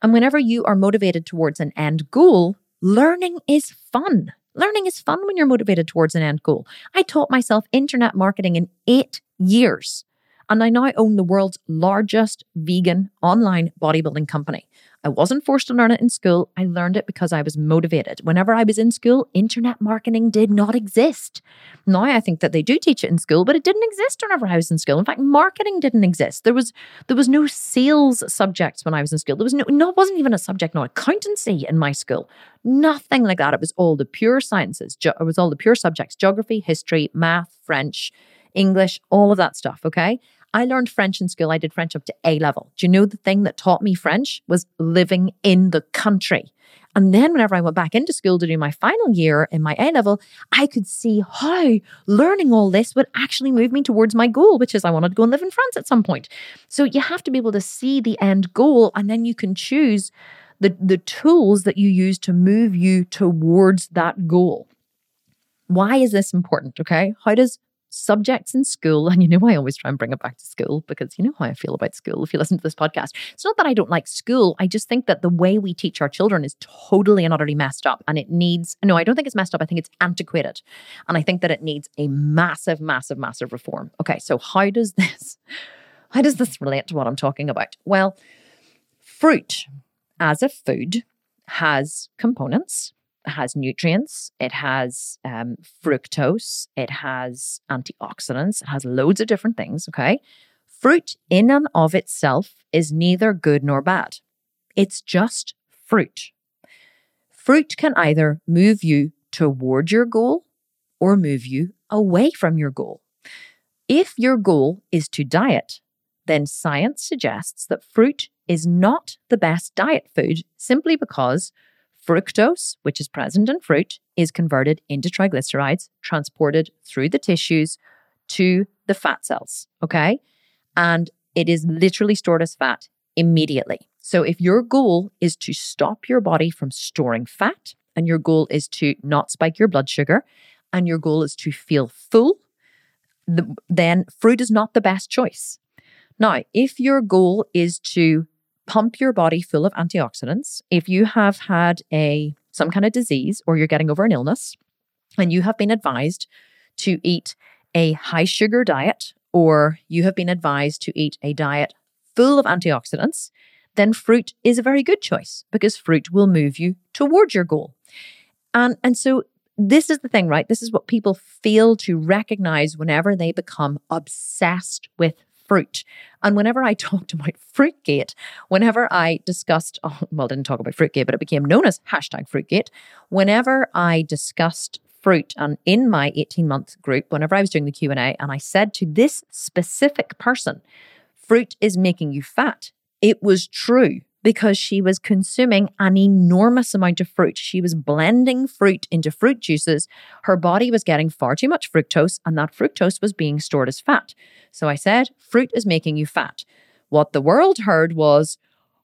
And whenever you are motivated towards an end goal, learning is fun. Learning is fun when you're motivated towards an end goal. I taught myself internet marketing in eight years. And I now own the world's largest vegan online bodybuilding company. I wasn't forced to learn it in school. I learned it because I was motivated. Whenever I was in school, internet marketing did not exist. Now I think that they do teach it in school, but it didn't exist whenever I was in school. In fact, marketing didn't exist. There was there was no sales subjects when I was in school. There was no no wasn't even a subject, no accountancy in my school. Nothing like that. It was all the pure sciences. It was all the pure subjects: geography, history, math, French, English, all of that stuff. Okay. I learned French in school. I did French up to A level. Do you know the thing that taught me French was living in the country? And then whenever I went back into school to do my final year in my A level, I could see how learning all this would actually move me towards my goal, which is I wanted to go and live in France at some point. So you have to be able to see the end goal and then you can choose the, the tools that you use to move you towards that goal. Why is this important? Okay. How does subjects in school, and you know, I always try and bring it back to school because you know how I feel about school if you listen to this podcast. It's not that I don't like school. I just think that the way we teach our children is totally and utterly messed up. And it needs, no, I don't think it's messed up. I think it's antiquated. And I think that it needs a massive, massive, massive reform. Okay, so how does this, how does this relate to what I'm talking about? Well, fruit as a food has components has nutrients, it has um, fructose, it has antioxidants, it has loads of different things. Okay. Fruit in and of itself is neither good nor bad, it's just fruit. Fruit can either move you toward your goal or move you away from your goal. If your goal is to diet, then science suggests that fruit is not the best diet food simply because Fructose, which is present in fruit, is converted into triglycerides, transported through the tissues to the fat cells. Okay. And it is literally stored as fat immediately. So if your goal is to stop your body from storing fat, and your goal is to not spike your blood sugar, and your goal is to feel full, then fruit is not the best choice. Now, if your goal is to pump your body full of antioxidants. If you have had a some kind of disease or you're getting over an illness and you have been advised to eat a high sugar diet or you have been advised to eat a diet full of antioxidants, then fruit is a very good choice because fruit will move you towards your goal. And and so this is the thing, right? This is what people fail to recognize whenever they become obsessed with fruit. And whenever I talked about Fruitgate, whenever I discussed, oh, well, didn't talk about Fruitgate, but it became known as hashtag Fruitgate. Whenever I discussed fruit and in my 18 month group, whenever I was doing the Q&A and I said to this specific person, fruit is making you fat, it was true because she was consuming an enormous amount of fruit. She was blending fruit into fruit juices. Her body was getting far too much fructose, and that fructose was being stored as fat. So I said, Fruit is making you fat. What the world heard was,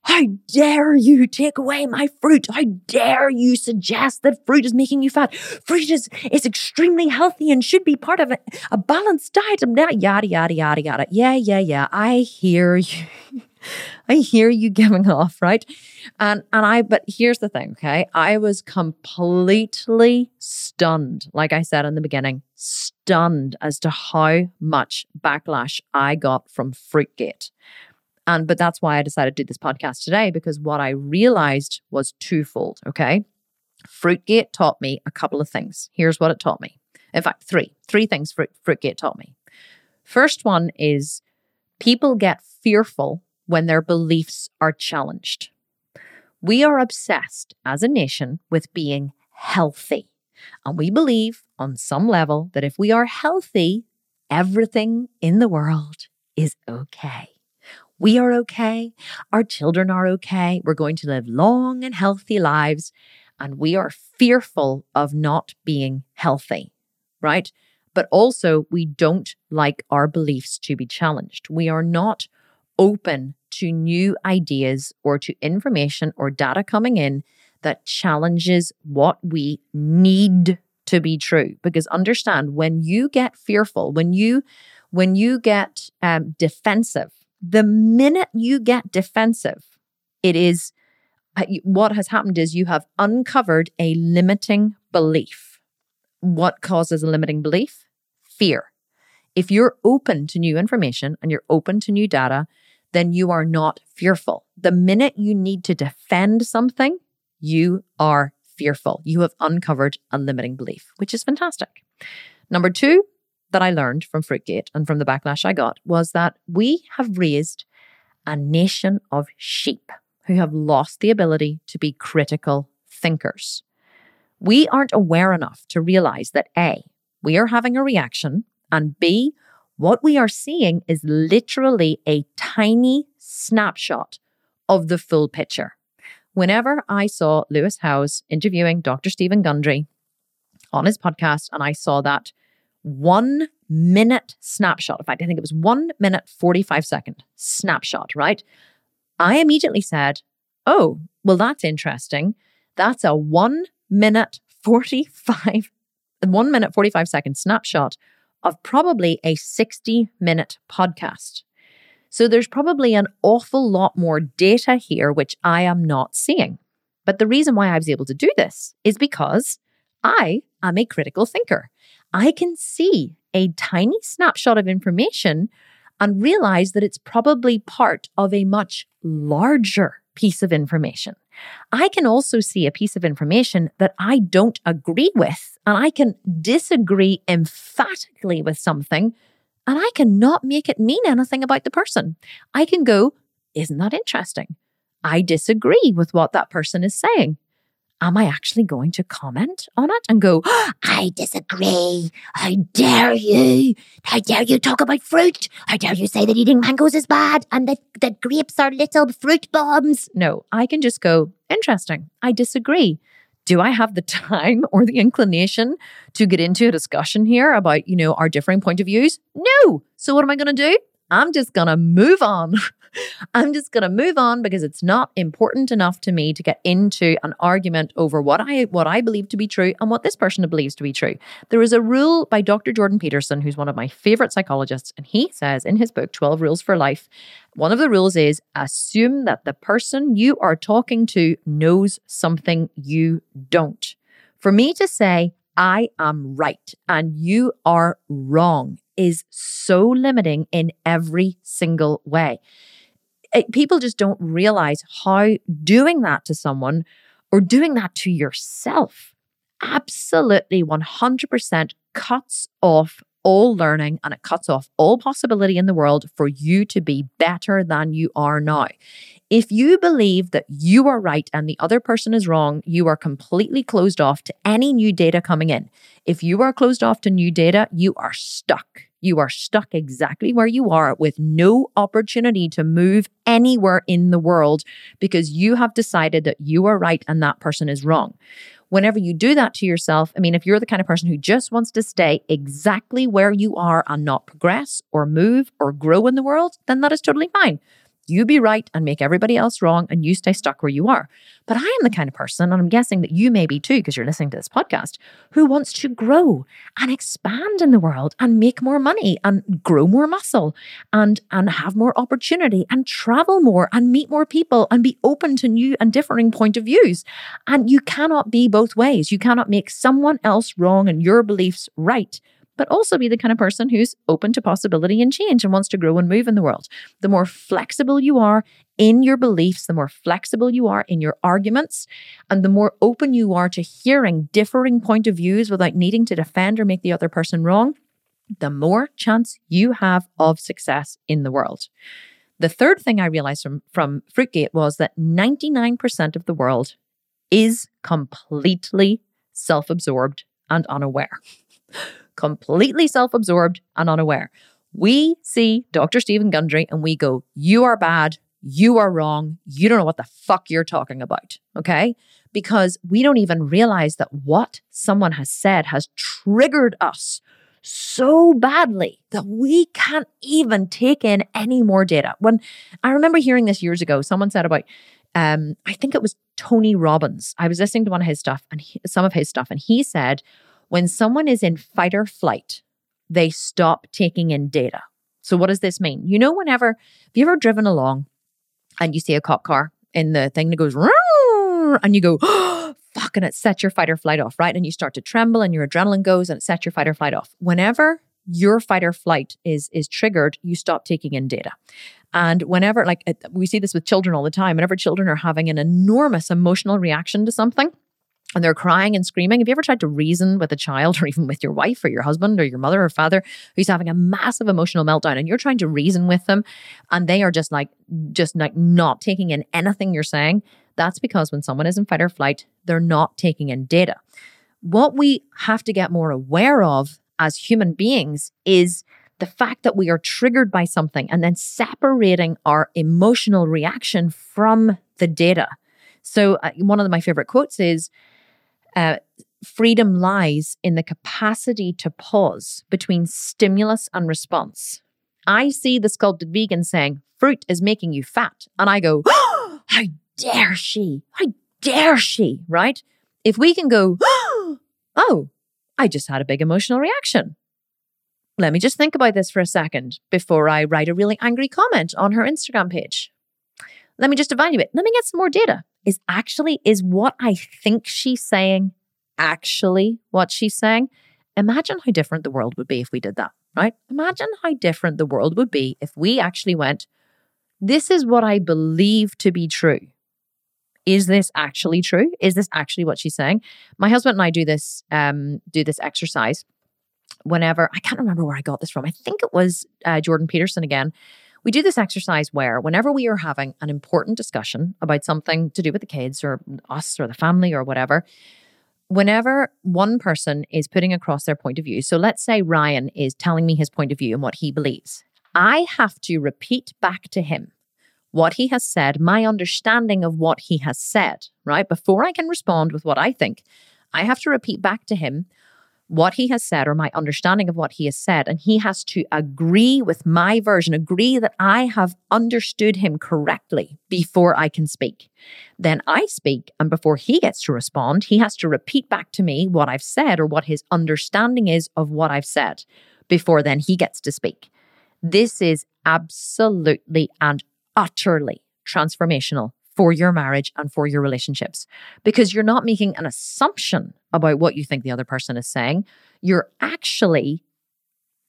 how dare you take away my fruit? How dare you suggest that fruit is making you fat? Fruit is, is extremely healthy and should be part of a, a balanced diet. Yada, yada, yada, yada. Yeah, yeah, yeah. I hear you. I hear you giving off, right? And and I but here's the thing, okay? I was completely stunned, like I said in the beginning, stunned as to how much backlash I got from Fruitgate. And but that's why I decided to do this podcast today because what I realized was twofold, okay? Fruitgate taught me a couple of things. Here's what it taught me. In fact, three. Three things Fruit, Fruitgate taught me. First one is people get fearful when their beliefs are challenged. We are obsessed as a nation with being healthy. And we believe on some level that if we are healthy, everything in the world is okay. We are okay. Our children are okay. We're going to live long and healthy lives. And we are fearful of not being healthy, right? But also, we don't like our beliefs to be challenged. We are not open to new ideas or to information or data coming in that challenges what we need to be true. Because understand when you get fearful when you when you get um, defensive the minute you get defensive it is uh, what has happened is you have uncovered a limiting belief. What causes a limiting belief? Fear. If you're open to new information and you're open to new data, then you are not fearful. The minute you need to defend something, you are fearful. You have uncovered a limiting belief, which is fantastic. Number two that I learned from Fruitgate and from the backlash I got was that we have raised a nation of sheep who have lost the ability to be critical thinkers. We aren't aware enough to realize that A, we are having a reaction, and B, what we are seeing is literally a tiny snapshot of the full picture. Whenever I saw Lewis Howes interviewing Dr. Steven Gundry on his podcast, and I saw that one minute snapshot, in fact, I think it was one minute, 45 second snapshot, right? I immediately said, Oh, well, that's interesting. That's a one minute, 45, one minute, 45 second snapshot of probably a 60 minute podcast. So there's probably an awful lot more data here, which I am not seeing. But the reason why I was able to do this is because I am a critical thinker. I can see a tiny snapshot of information and realize that it's probably part of a much larger piece of information. I can also see a piece of information that I don't agree with, and I can disagree emphatically with something, and I cannot make it mean anything about the person. I can go, Isn't that interesting? I disagree with what that person is saying am I actually going to comment on it and go, I disagree. How dare you? How dare you talk about fruit? How dare you say that eating mangoes is bad and that, that grapes are little fruit bombs? No, I can just go, interesting. I disagree. Do I have the time or the inclination to get into a discussion here about, you know, our differing point of views? No. So what am I going to do? I'm just going to move on. I'm just going to move on because it's not important enough to me to get into an argument over what I what I believe to be true and what this person believes to be true. There is a rule by Dr. Jordan Peterson, who's one of my favorite psychologists, and he says in his book 12 Rules for Life, one of the rules is assume that the person you are talking to knows something you don't. For me to say I am right and you are wrong is so limiting in every single way. It, people just don't realize how doing that to someone or doing that to yourself absolutely 100% cuts off all learning and it cuts off all possibility in the world for you to be better than you are now. If you believe that you are right and the other person is wrong, you are completely closed off to any new data coming in. If you are closed off to new data, you are stuck. You are stuck exactly where you are with no opportunity to move anywhere in the world because you have decided that you are right and that person is wrong. Whenever you do that to yourself, I mean, if you're the kind of person who just wants to stay exactly where you are and not progress or move or grow in the world, then that is totally fine. You be right and make everybody else wrong, and you stay stuck where you are. But I am the kind of person, and I'm guessing that you may be too, because you're listening to this podcast, who wants to grow and expand in the world and make more money and grow more muscle and, and have more opportunity and travel more and meet more people and be open to new and differing point of views. And you cannot be both ways. You cannot make someone else wrong and your beliefs right but also be the kind of person who's open to possibility and change and wants to grow and move in the world. The more flexible you are in your beliefs, the more flexible you are in your arguments, and the more open you are to hearing differing point of views without needing to defend or make the other person wrong, the more chance you have of success in the world. The third thing I realized from, from Fruitgate was that 99% of the world is completely self absorbed and unaware completely self absorbed and unaware. We see Dr. Steven Gundry and we go, You are bad. You are wrong. You don't know what the fuck you're talking about. Okay. Because we don't even realize that what someone has said has triggered us so badly that we can't even take in any more data. When I remember hearing this years ago, someone said about, um, I think it was Tony Robbins. I was listening to one of his stuff and he, some of his stuff, and he said, when someone is in fight or flight, they stop taking in data. So, what does this mean? You know, whenever, have you ever driven along and you see a cop car in the thing that goes, and you go, oh, fuck, and it sets your fight or flight off, right? And you start to tremble and your adrenaline goes and it sets your fight or flight off. Whenever your fight or flight is is triggered, you stop taking in data. And whenever, like, we see this with children all the time, whenever children are having an enormous emotional reaction to something, and they're crying and screaming. Have you ever tried to reason with a child or even with your wife or your husband or your mother or father who's having a massive emotional meltdown and you're trying to reason with them and they are just like, just like not taking in anything you're saying? That's because when someone is in fight or flight, they're not taking in data. What we have to get more aware of as human beings is the fact that we are triggered by something and then separating our emotional reaction from the data. So, uh, one of my favorite quotes is, uh, freedom lies in the capacity to pause between stimulus and response. I see the sculpted vegan saying, fruit is making you fat. And I go, oh, how dare she? How dare she? Right? If we can go, oh, I just had a big emotional reaction. Let me just think about this for a second before I write a really angry comment on her Instagram page. Let me just evaluate. Let me get some more data is actually, is what I think she's saying actually what she's saying? Imagine how different the world would be if we did that, right? Imagine how different the world would be if we actually went, this is what I believe to be true. Is this actually true? Is this actually what she's saying? My husband and I do this um, do this exercise whenever I can't remember where I got this from. I think it was uh, Jordan Peterson again. We do this exercise where, whenever we are having an important discussion about something to do with the kids or us or the family or whatever, whenever one person is putting across their point of view, so let's say Ryan is telling me his point of view and what he believes, I have to repeat back to him what he has said, my understanding of what he has said, right? Before I can respond with what I think, I have to repeat back to him what he has said or my understanding of what he has said. And he has to agree with my version, agree that I have understood him correctly before I can speak. Then I speak. And before he gets to respond, he has to repeat back to me what I've said or what his understanding is of what I've said before then he gets to speak. This is absolutely and utterly transformational for your marriage and for your relationships because you're not making an assumption about what you think the other person is saying. You're actually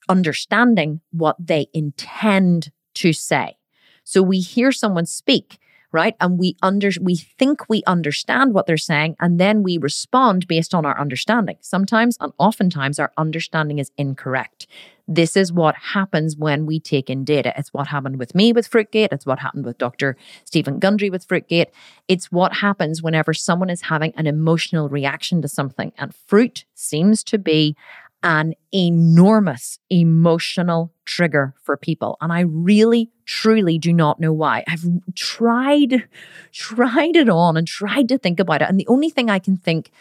understanding what they intend to say. So we hear someone speak right? And we under we think we understand what they're saying, and then we respond based on our understanding. Sometimes and oftentimes our understanding is incorrect. This is what happens when we take in data. It's what happened with me with Fruitgate. It's what happened with Dr. Steven Gundry with Fruitgate. It's what happens whenever someone is having an emotional reaction to something. And fruit seems to be an enormous emotional trigger for people. And I really, truly do not know why. I've tried, tried it on and tried to think about it. And the only thing I can think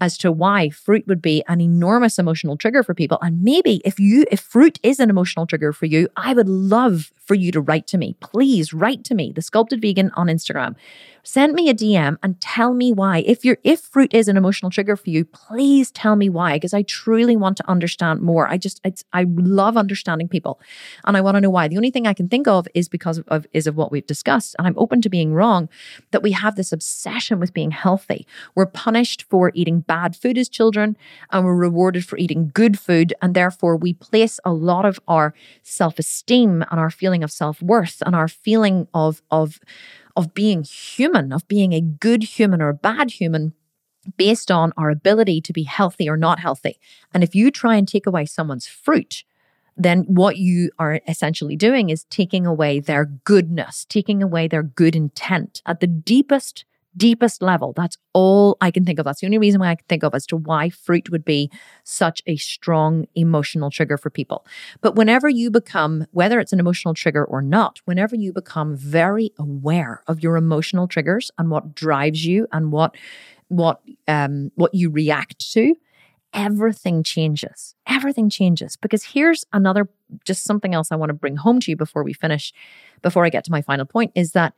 as to why fruit would be an enormous emotional trigger for people. And maybe if you, if fruit is an emotional trigger for you, I would love for you to write to me. Please write to me, the sculpted vegan on Instagram. Send me a DM and tell me why. If you're, if fruit is an emotional trigger for you, please tell me why, because I truly want to understand more. I just, I love understanding people and I want to know why. The only thing I can think of is because of, of, is of what we've discussed. And I'm open to being wrong that we have this obsession with being healthy. We're punished for eating bad food as children and we're rewarded for eating good food. And therefore we place a lot of our self-esteem and our feeling of self-worth and our feeling of, of, of being human, of being a good human or a bad human based on our ability to be healthy or not healthy. And if you try and take away someone's fruit, then what you are essentially doing is taking away their goodness, taking away their good intent at the deepest deepest level. That's all I can think of. That's the only reason why I can think of as to why fruit would be such a strong emotional trigger for people. But whenever you become, whether it's an emotional trigger or not, whenever you become very aware of your emotional triggers and what drives you and what what um what you react to, everything changes. Everything changes. Because here's another just something else I want to bring home to you before we finish, before I get to my final point, is that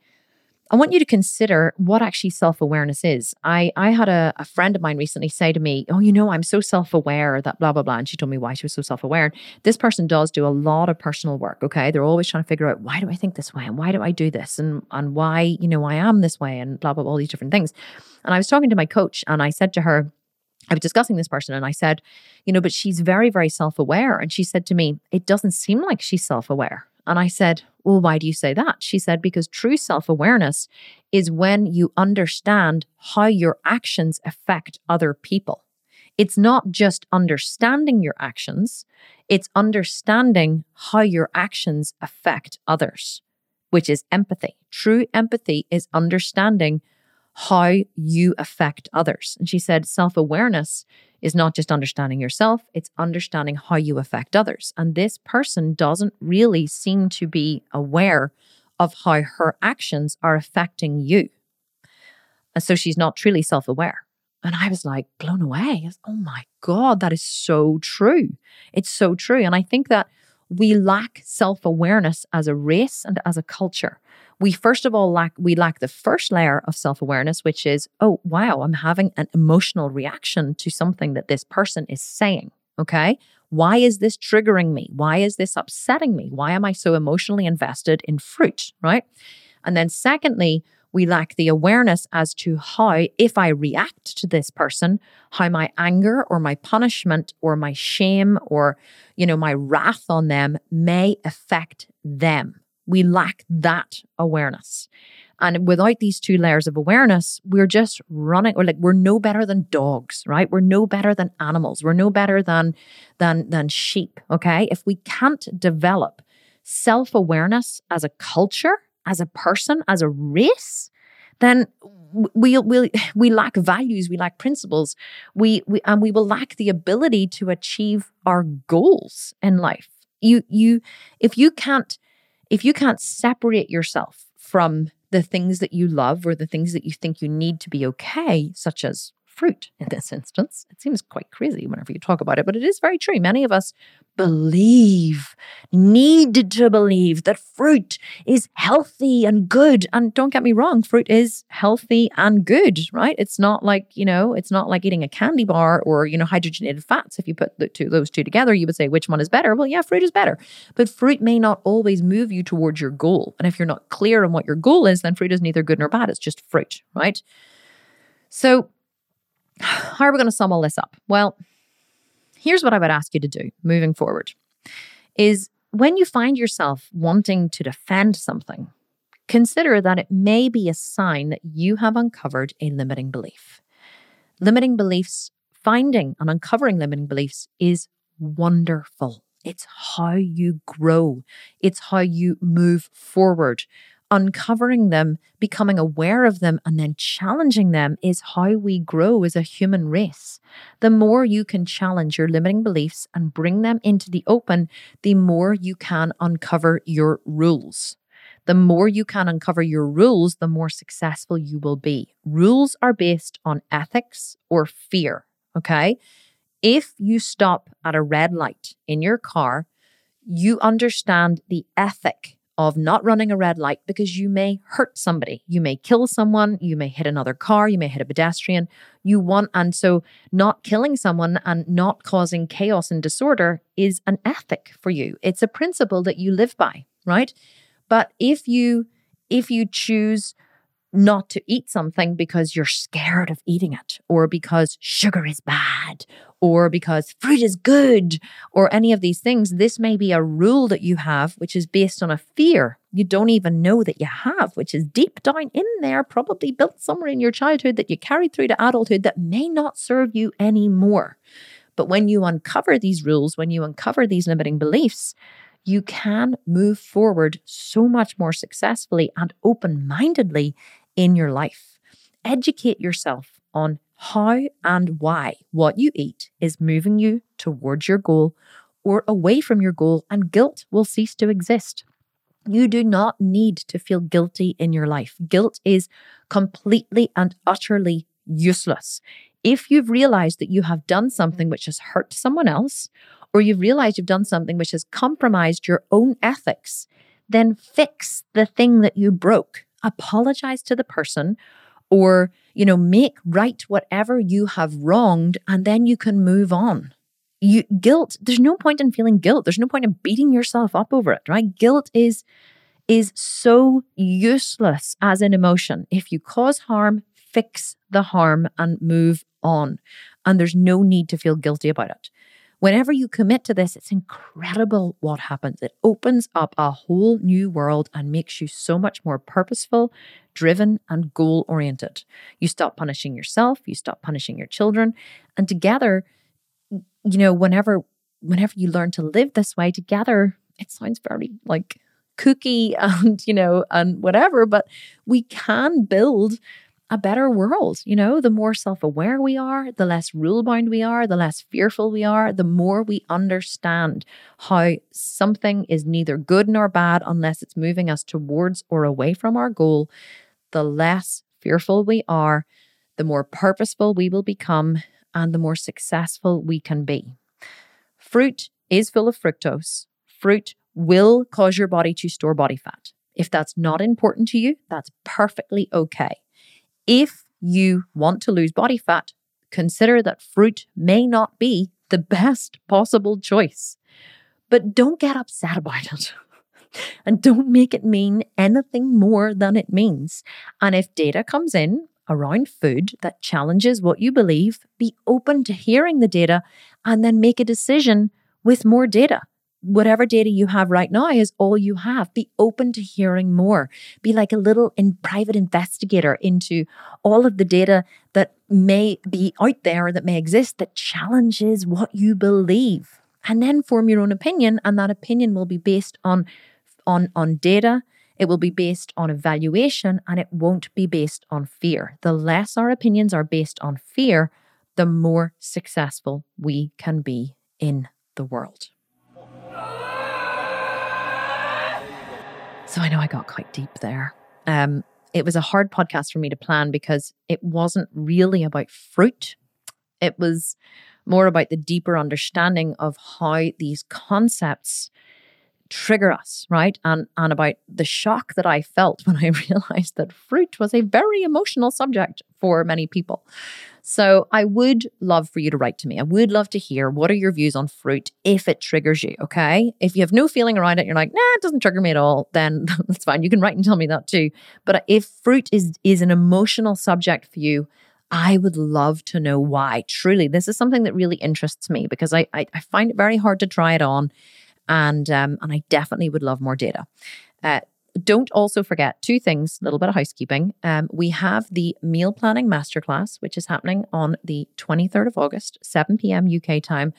I want you to consider what actually self awareness is. I, I had a, a friend of mine recently say to me, Oh, you know, I'm so self aware that blah, blah, blah. And she told me why she was so self aware. This person does do a lot of personal work. Okay. They're always trying to figure out why do I think this way and why do I do this and, and why, you know, I am this way and blah, blah, blah, all these different things. And I was talking to my coach and I said to her, I was discussing this person and I said, you know, but she's very, very self aware. And she said to me, it doesn't seem like she's self aware. And I said, well, why do you say that? She said, because true self awareness is when you understand how your actions affect other people. It's not just understanding your actions, it's understanding how your actions affect others, which is empathy. True empathy is understanding how you affect others. And she said, self awareness is not just understanding yourself, it's understanding how you affect others. And this person doesn't really seem to be aware of how her actions are affecting you. And so she's not truly self aware. And I was like blown away. Was, oh my God, that is so true. It's so true. And I think that we lack self awareness as a race and as a culture. We first of all lack we lack the first layer of self awareness, which is, oh wow, I'm having an emotional reaction to something that this person is saying. Okay. Why is this triggering me? Why is this upsetting me? Why am I so emotionally invested in fruit? Right. And then, secondly, we lack the awareness as to how, if I react to this person, how my anger or my punishment or my shame or, you know, my wrath on them may affect them. We lack that awareness. And without these two layers of awareness, we're just running or like we're no better than dogs, right? We're no better than animals. We're no better than than than sheep, okay? If we can't develop self-awareness as a culture, as a person, as a race, then we we we lack values, we lack principles, we we and we will lack the ability to achieve our goals in life. You you if you can't if you can't separate yourself from the things that you love or the things that you think you need to be okay, such as fruit in this instance. It seems quite crazy whenever you talk about it, but it is very true. Many of us believe, need to believe that fruit is healthy and good. And don't get me wrong, fruit is healthy and good, right? It's not like, you know, it's not like eating a candy bar or, you know, hydrogenated fats. If you put the two, those two together, you would say which one is better. Well, yeah, fruit is better. But fruit may not always move you towards your goal. And if you're not clear on what your goal is, then fruit is neither good nor bad. It's just fruit, right? So how are we going to sum all this up? Well, here's what I would ask you to do moving forward is when you find yourself wanting to defend something, consider that it may be a sign that you have uncovered a limiting belief. Limiting beliefs, finding and uncovering limiting beliefs is wonderful. It's how you grow. It's how you move forward uncovering them, becoming aware of them, and then challenging them is how we grow as a human race. The more you can challenge your limiting beliefs and bring them into the open, the more you can uncover your rules. The more you can uncover your rules, the more successful you will be. Rules are based on ethics or fear. Okay. If you stop at a red light in your car, you understand the ethic of not running a red light because you may hurt somebody. You may kill someone, you may hit another car, you may hit a pedestrian. You want, and so not killing someone and not causing chaos and disorder is an ethic for you. It's a principle that you live by, right? But if you, if you choose not to eat something because you're scared of eating it, or because sugar is bad, or because fruit is good, or any of these things. This may be a rule that you have, which is based on a fear you don't even know that you have, which is deep down in there, probably built somewhere in your childhood that you carried through to adulthood that may not serve you anymore. But when you uncover these rules, when you uncover these limiting beliefs, you can move forward so much more successfully and open mindedly in your life. Educate yourself on how and why what you eat is moving you towards your goal or away from your goal, and guilt will cease to exist. You do not need to feel guilty in your life. Guilt is completely and utterly useless. If you've realized that you have done something which has hurt someone else, or you've realized you've done something which has compromised your own ethics, then fix the thing that you broke apologize to the person or, you know, make right whatever you have wronged and then you can move on. You guilt, there's no point in feeling guilt. There's no point in beating yourself up over it, right? Guilt is is so useless as an emotion. If you cause harm, fix the harm and move on. and there's no need to feel guilty about it. Whenever you commit to this, it's incredible what happens. It opens up a whole new world and makes you so much more purposeful, driven, and goal oriented. You stop punishing yourself, you stop punishing your children, and together, you know, whenever whenever you learn to live this way together, it sounds very like kooky and you know and whatever, but we can build a better world. You know, the more self aware we are, the less rule bound we are, the less fearful we are, the more we understand how something is neither good nor bad unless it's moving us towards or away from our goal, the less fearful we are, the more purposeful we will become, and the more successful we can be. Fruit is full of fructose. Fruit will cause your body to store body fat. If that's not important to you, that's perfectly okay. If you want to lose body fat, consider that fruit may not be the best possible choice. But don't get upset about it. and don't make it mean anything more than it means. And if data comes in around food that challenges what you believe, be open to hearing the data and then make a decision with more data whatever data you have right now is all you have. Be open to hearing more. Be like a little in private investigator into all of the data that may be out there that may exist that challenges what you believe. And then form your own opinion, and that opinion will be based on on on data. It will be based on evaluation and it won't be based on fear. The less our opinions are based on fear, the more successful we can be in the world. So I know I got quite deep there. Um, it was a hard podcast for me to plan because it wasn't really about fruit. It was more about the deeper understanding of how these concepts trigger us, right? And and about the shock that I felt when I realized that fruit was a very emotional subject for many people. So I would love for you to write to me. I would love to hear what are your views on fruit if it triggers you, okay? If you have no feeling around it, you're like, nah, it doesn't trigger me at all, then that's fine. You can write and tell me that too. But if fruit is is an emotional subject for you, I would love to know why. Truly, this is something that really interests me because I I, I find it very hard to try it on, and um, and I definitely would love more data. Uh, don't also forget two things, a little bit of housekeeping. Um, we have the meal planning masterclass, which is happening on the 23rd of August, 7 p.m. UK time,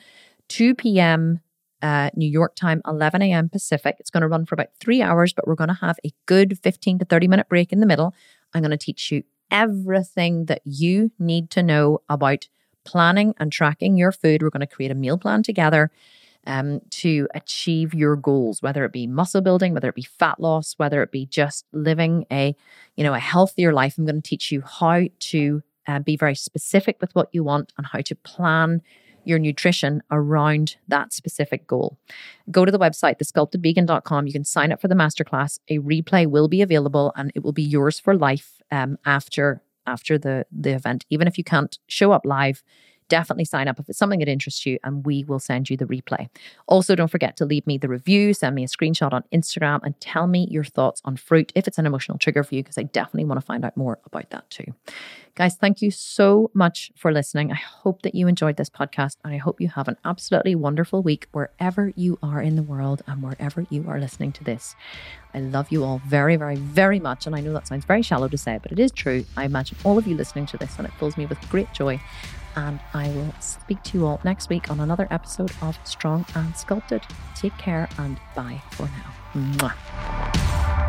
2 p.m. Uh, New York time, 11 a.m. Pacific. It's going to run for about three hours, but we're going to have a good 15 to 30 minute break in the middle. I'm going to teach you everything that you need to know about planning and tracking your food. We're going to create a meal plan together um, to achieve your goals, whether it be muscle building, whether it be fat loss, whether it be just living a, you know, a healthier life. I'm going to teach you how to uh, be very specific with what you want and how to plan your nutrition around that specific goal. Go to the website, thesculptedvegan.com. You can sign up for the masterclass. A replay will be available and it will be yours for life um, after after the the event. Even if you can't show up live, definitely sign up if it's something that interests you and we will send you the replay. Also, don't forget to leave me the review, send me a screenshot on Instagram and tell me your thoughts on fruit if it's an emotional trigger for you, because I definitely want to find out more about that too. Guys, thank you so much for listening. I hope that you enjoyed this podcast and I hope you have an absolutely wonderful week wherever you are in the world and wherever you are listening to this. I love you all very, very, very much. And I know that sounds very shallow to say, but it is true. I imagine all of you listening to this and it fills me with great joy and I will speak to you all next week on another episode of Strong and Sculpted. Take care and bye for now. Mwah.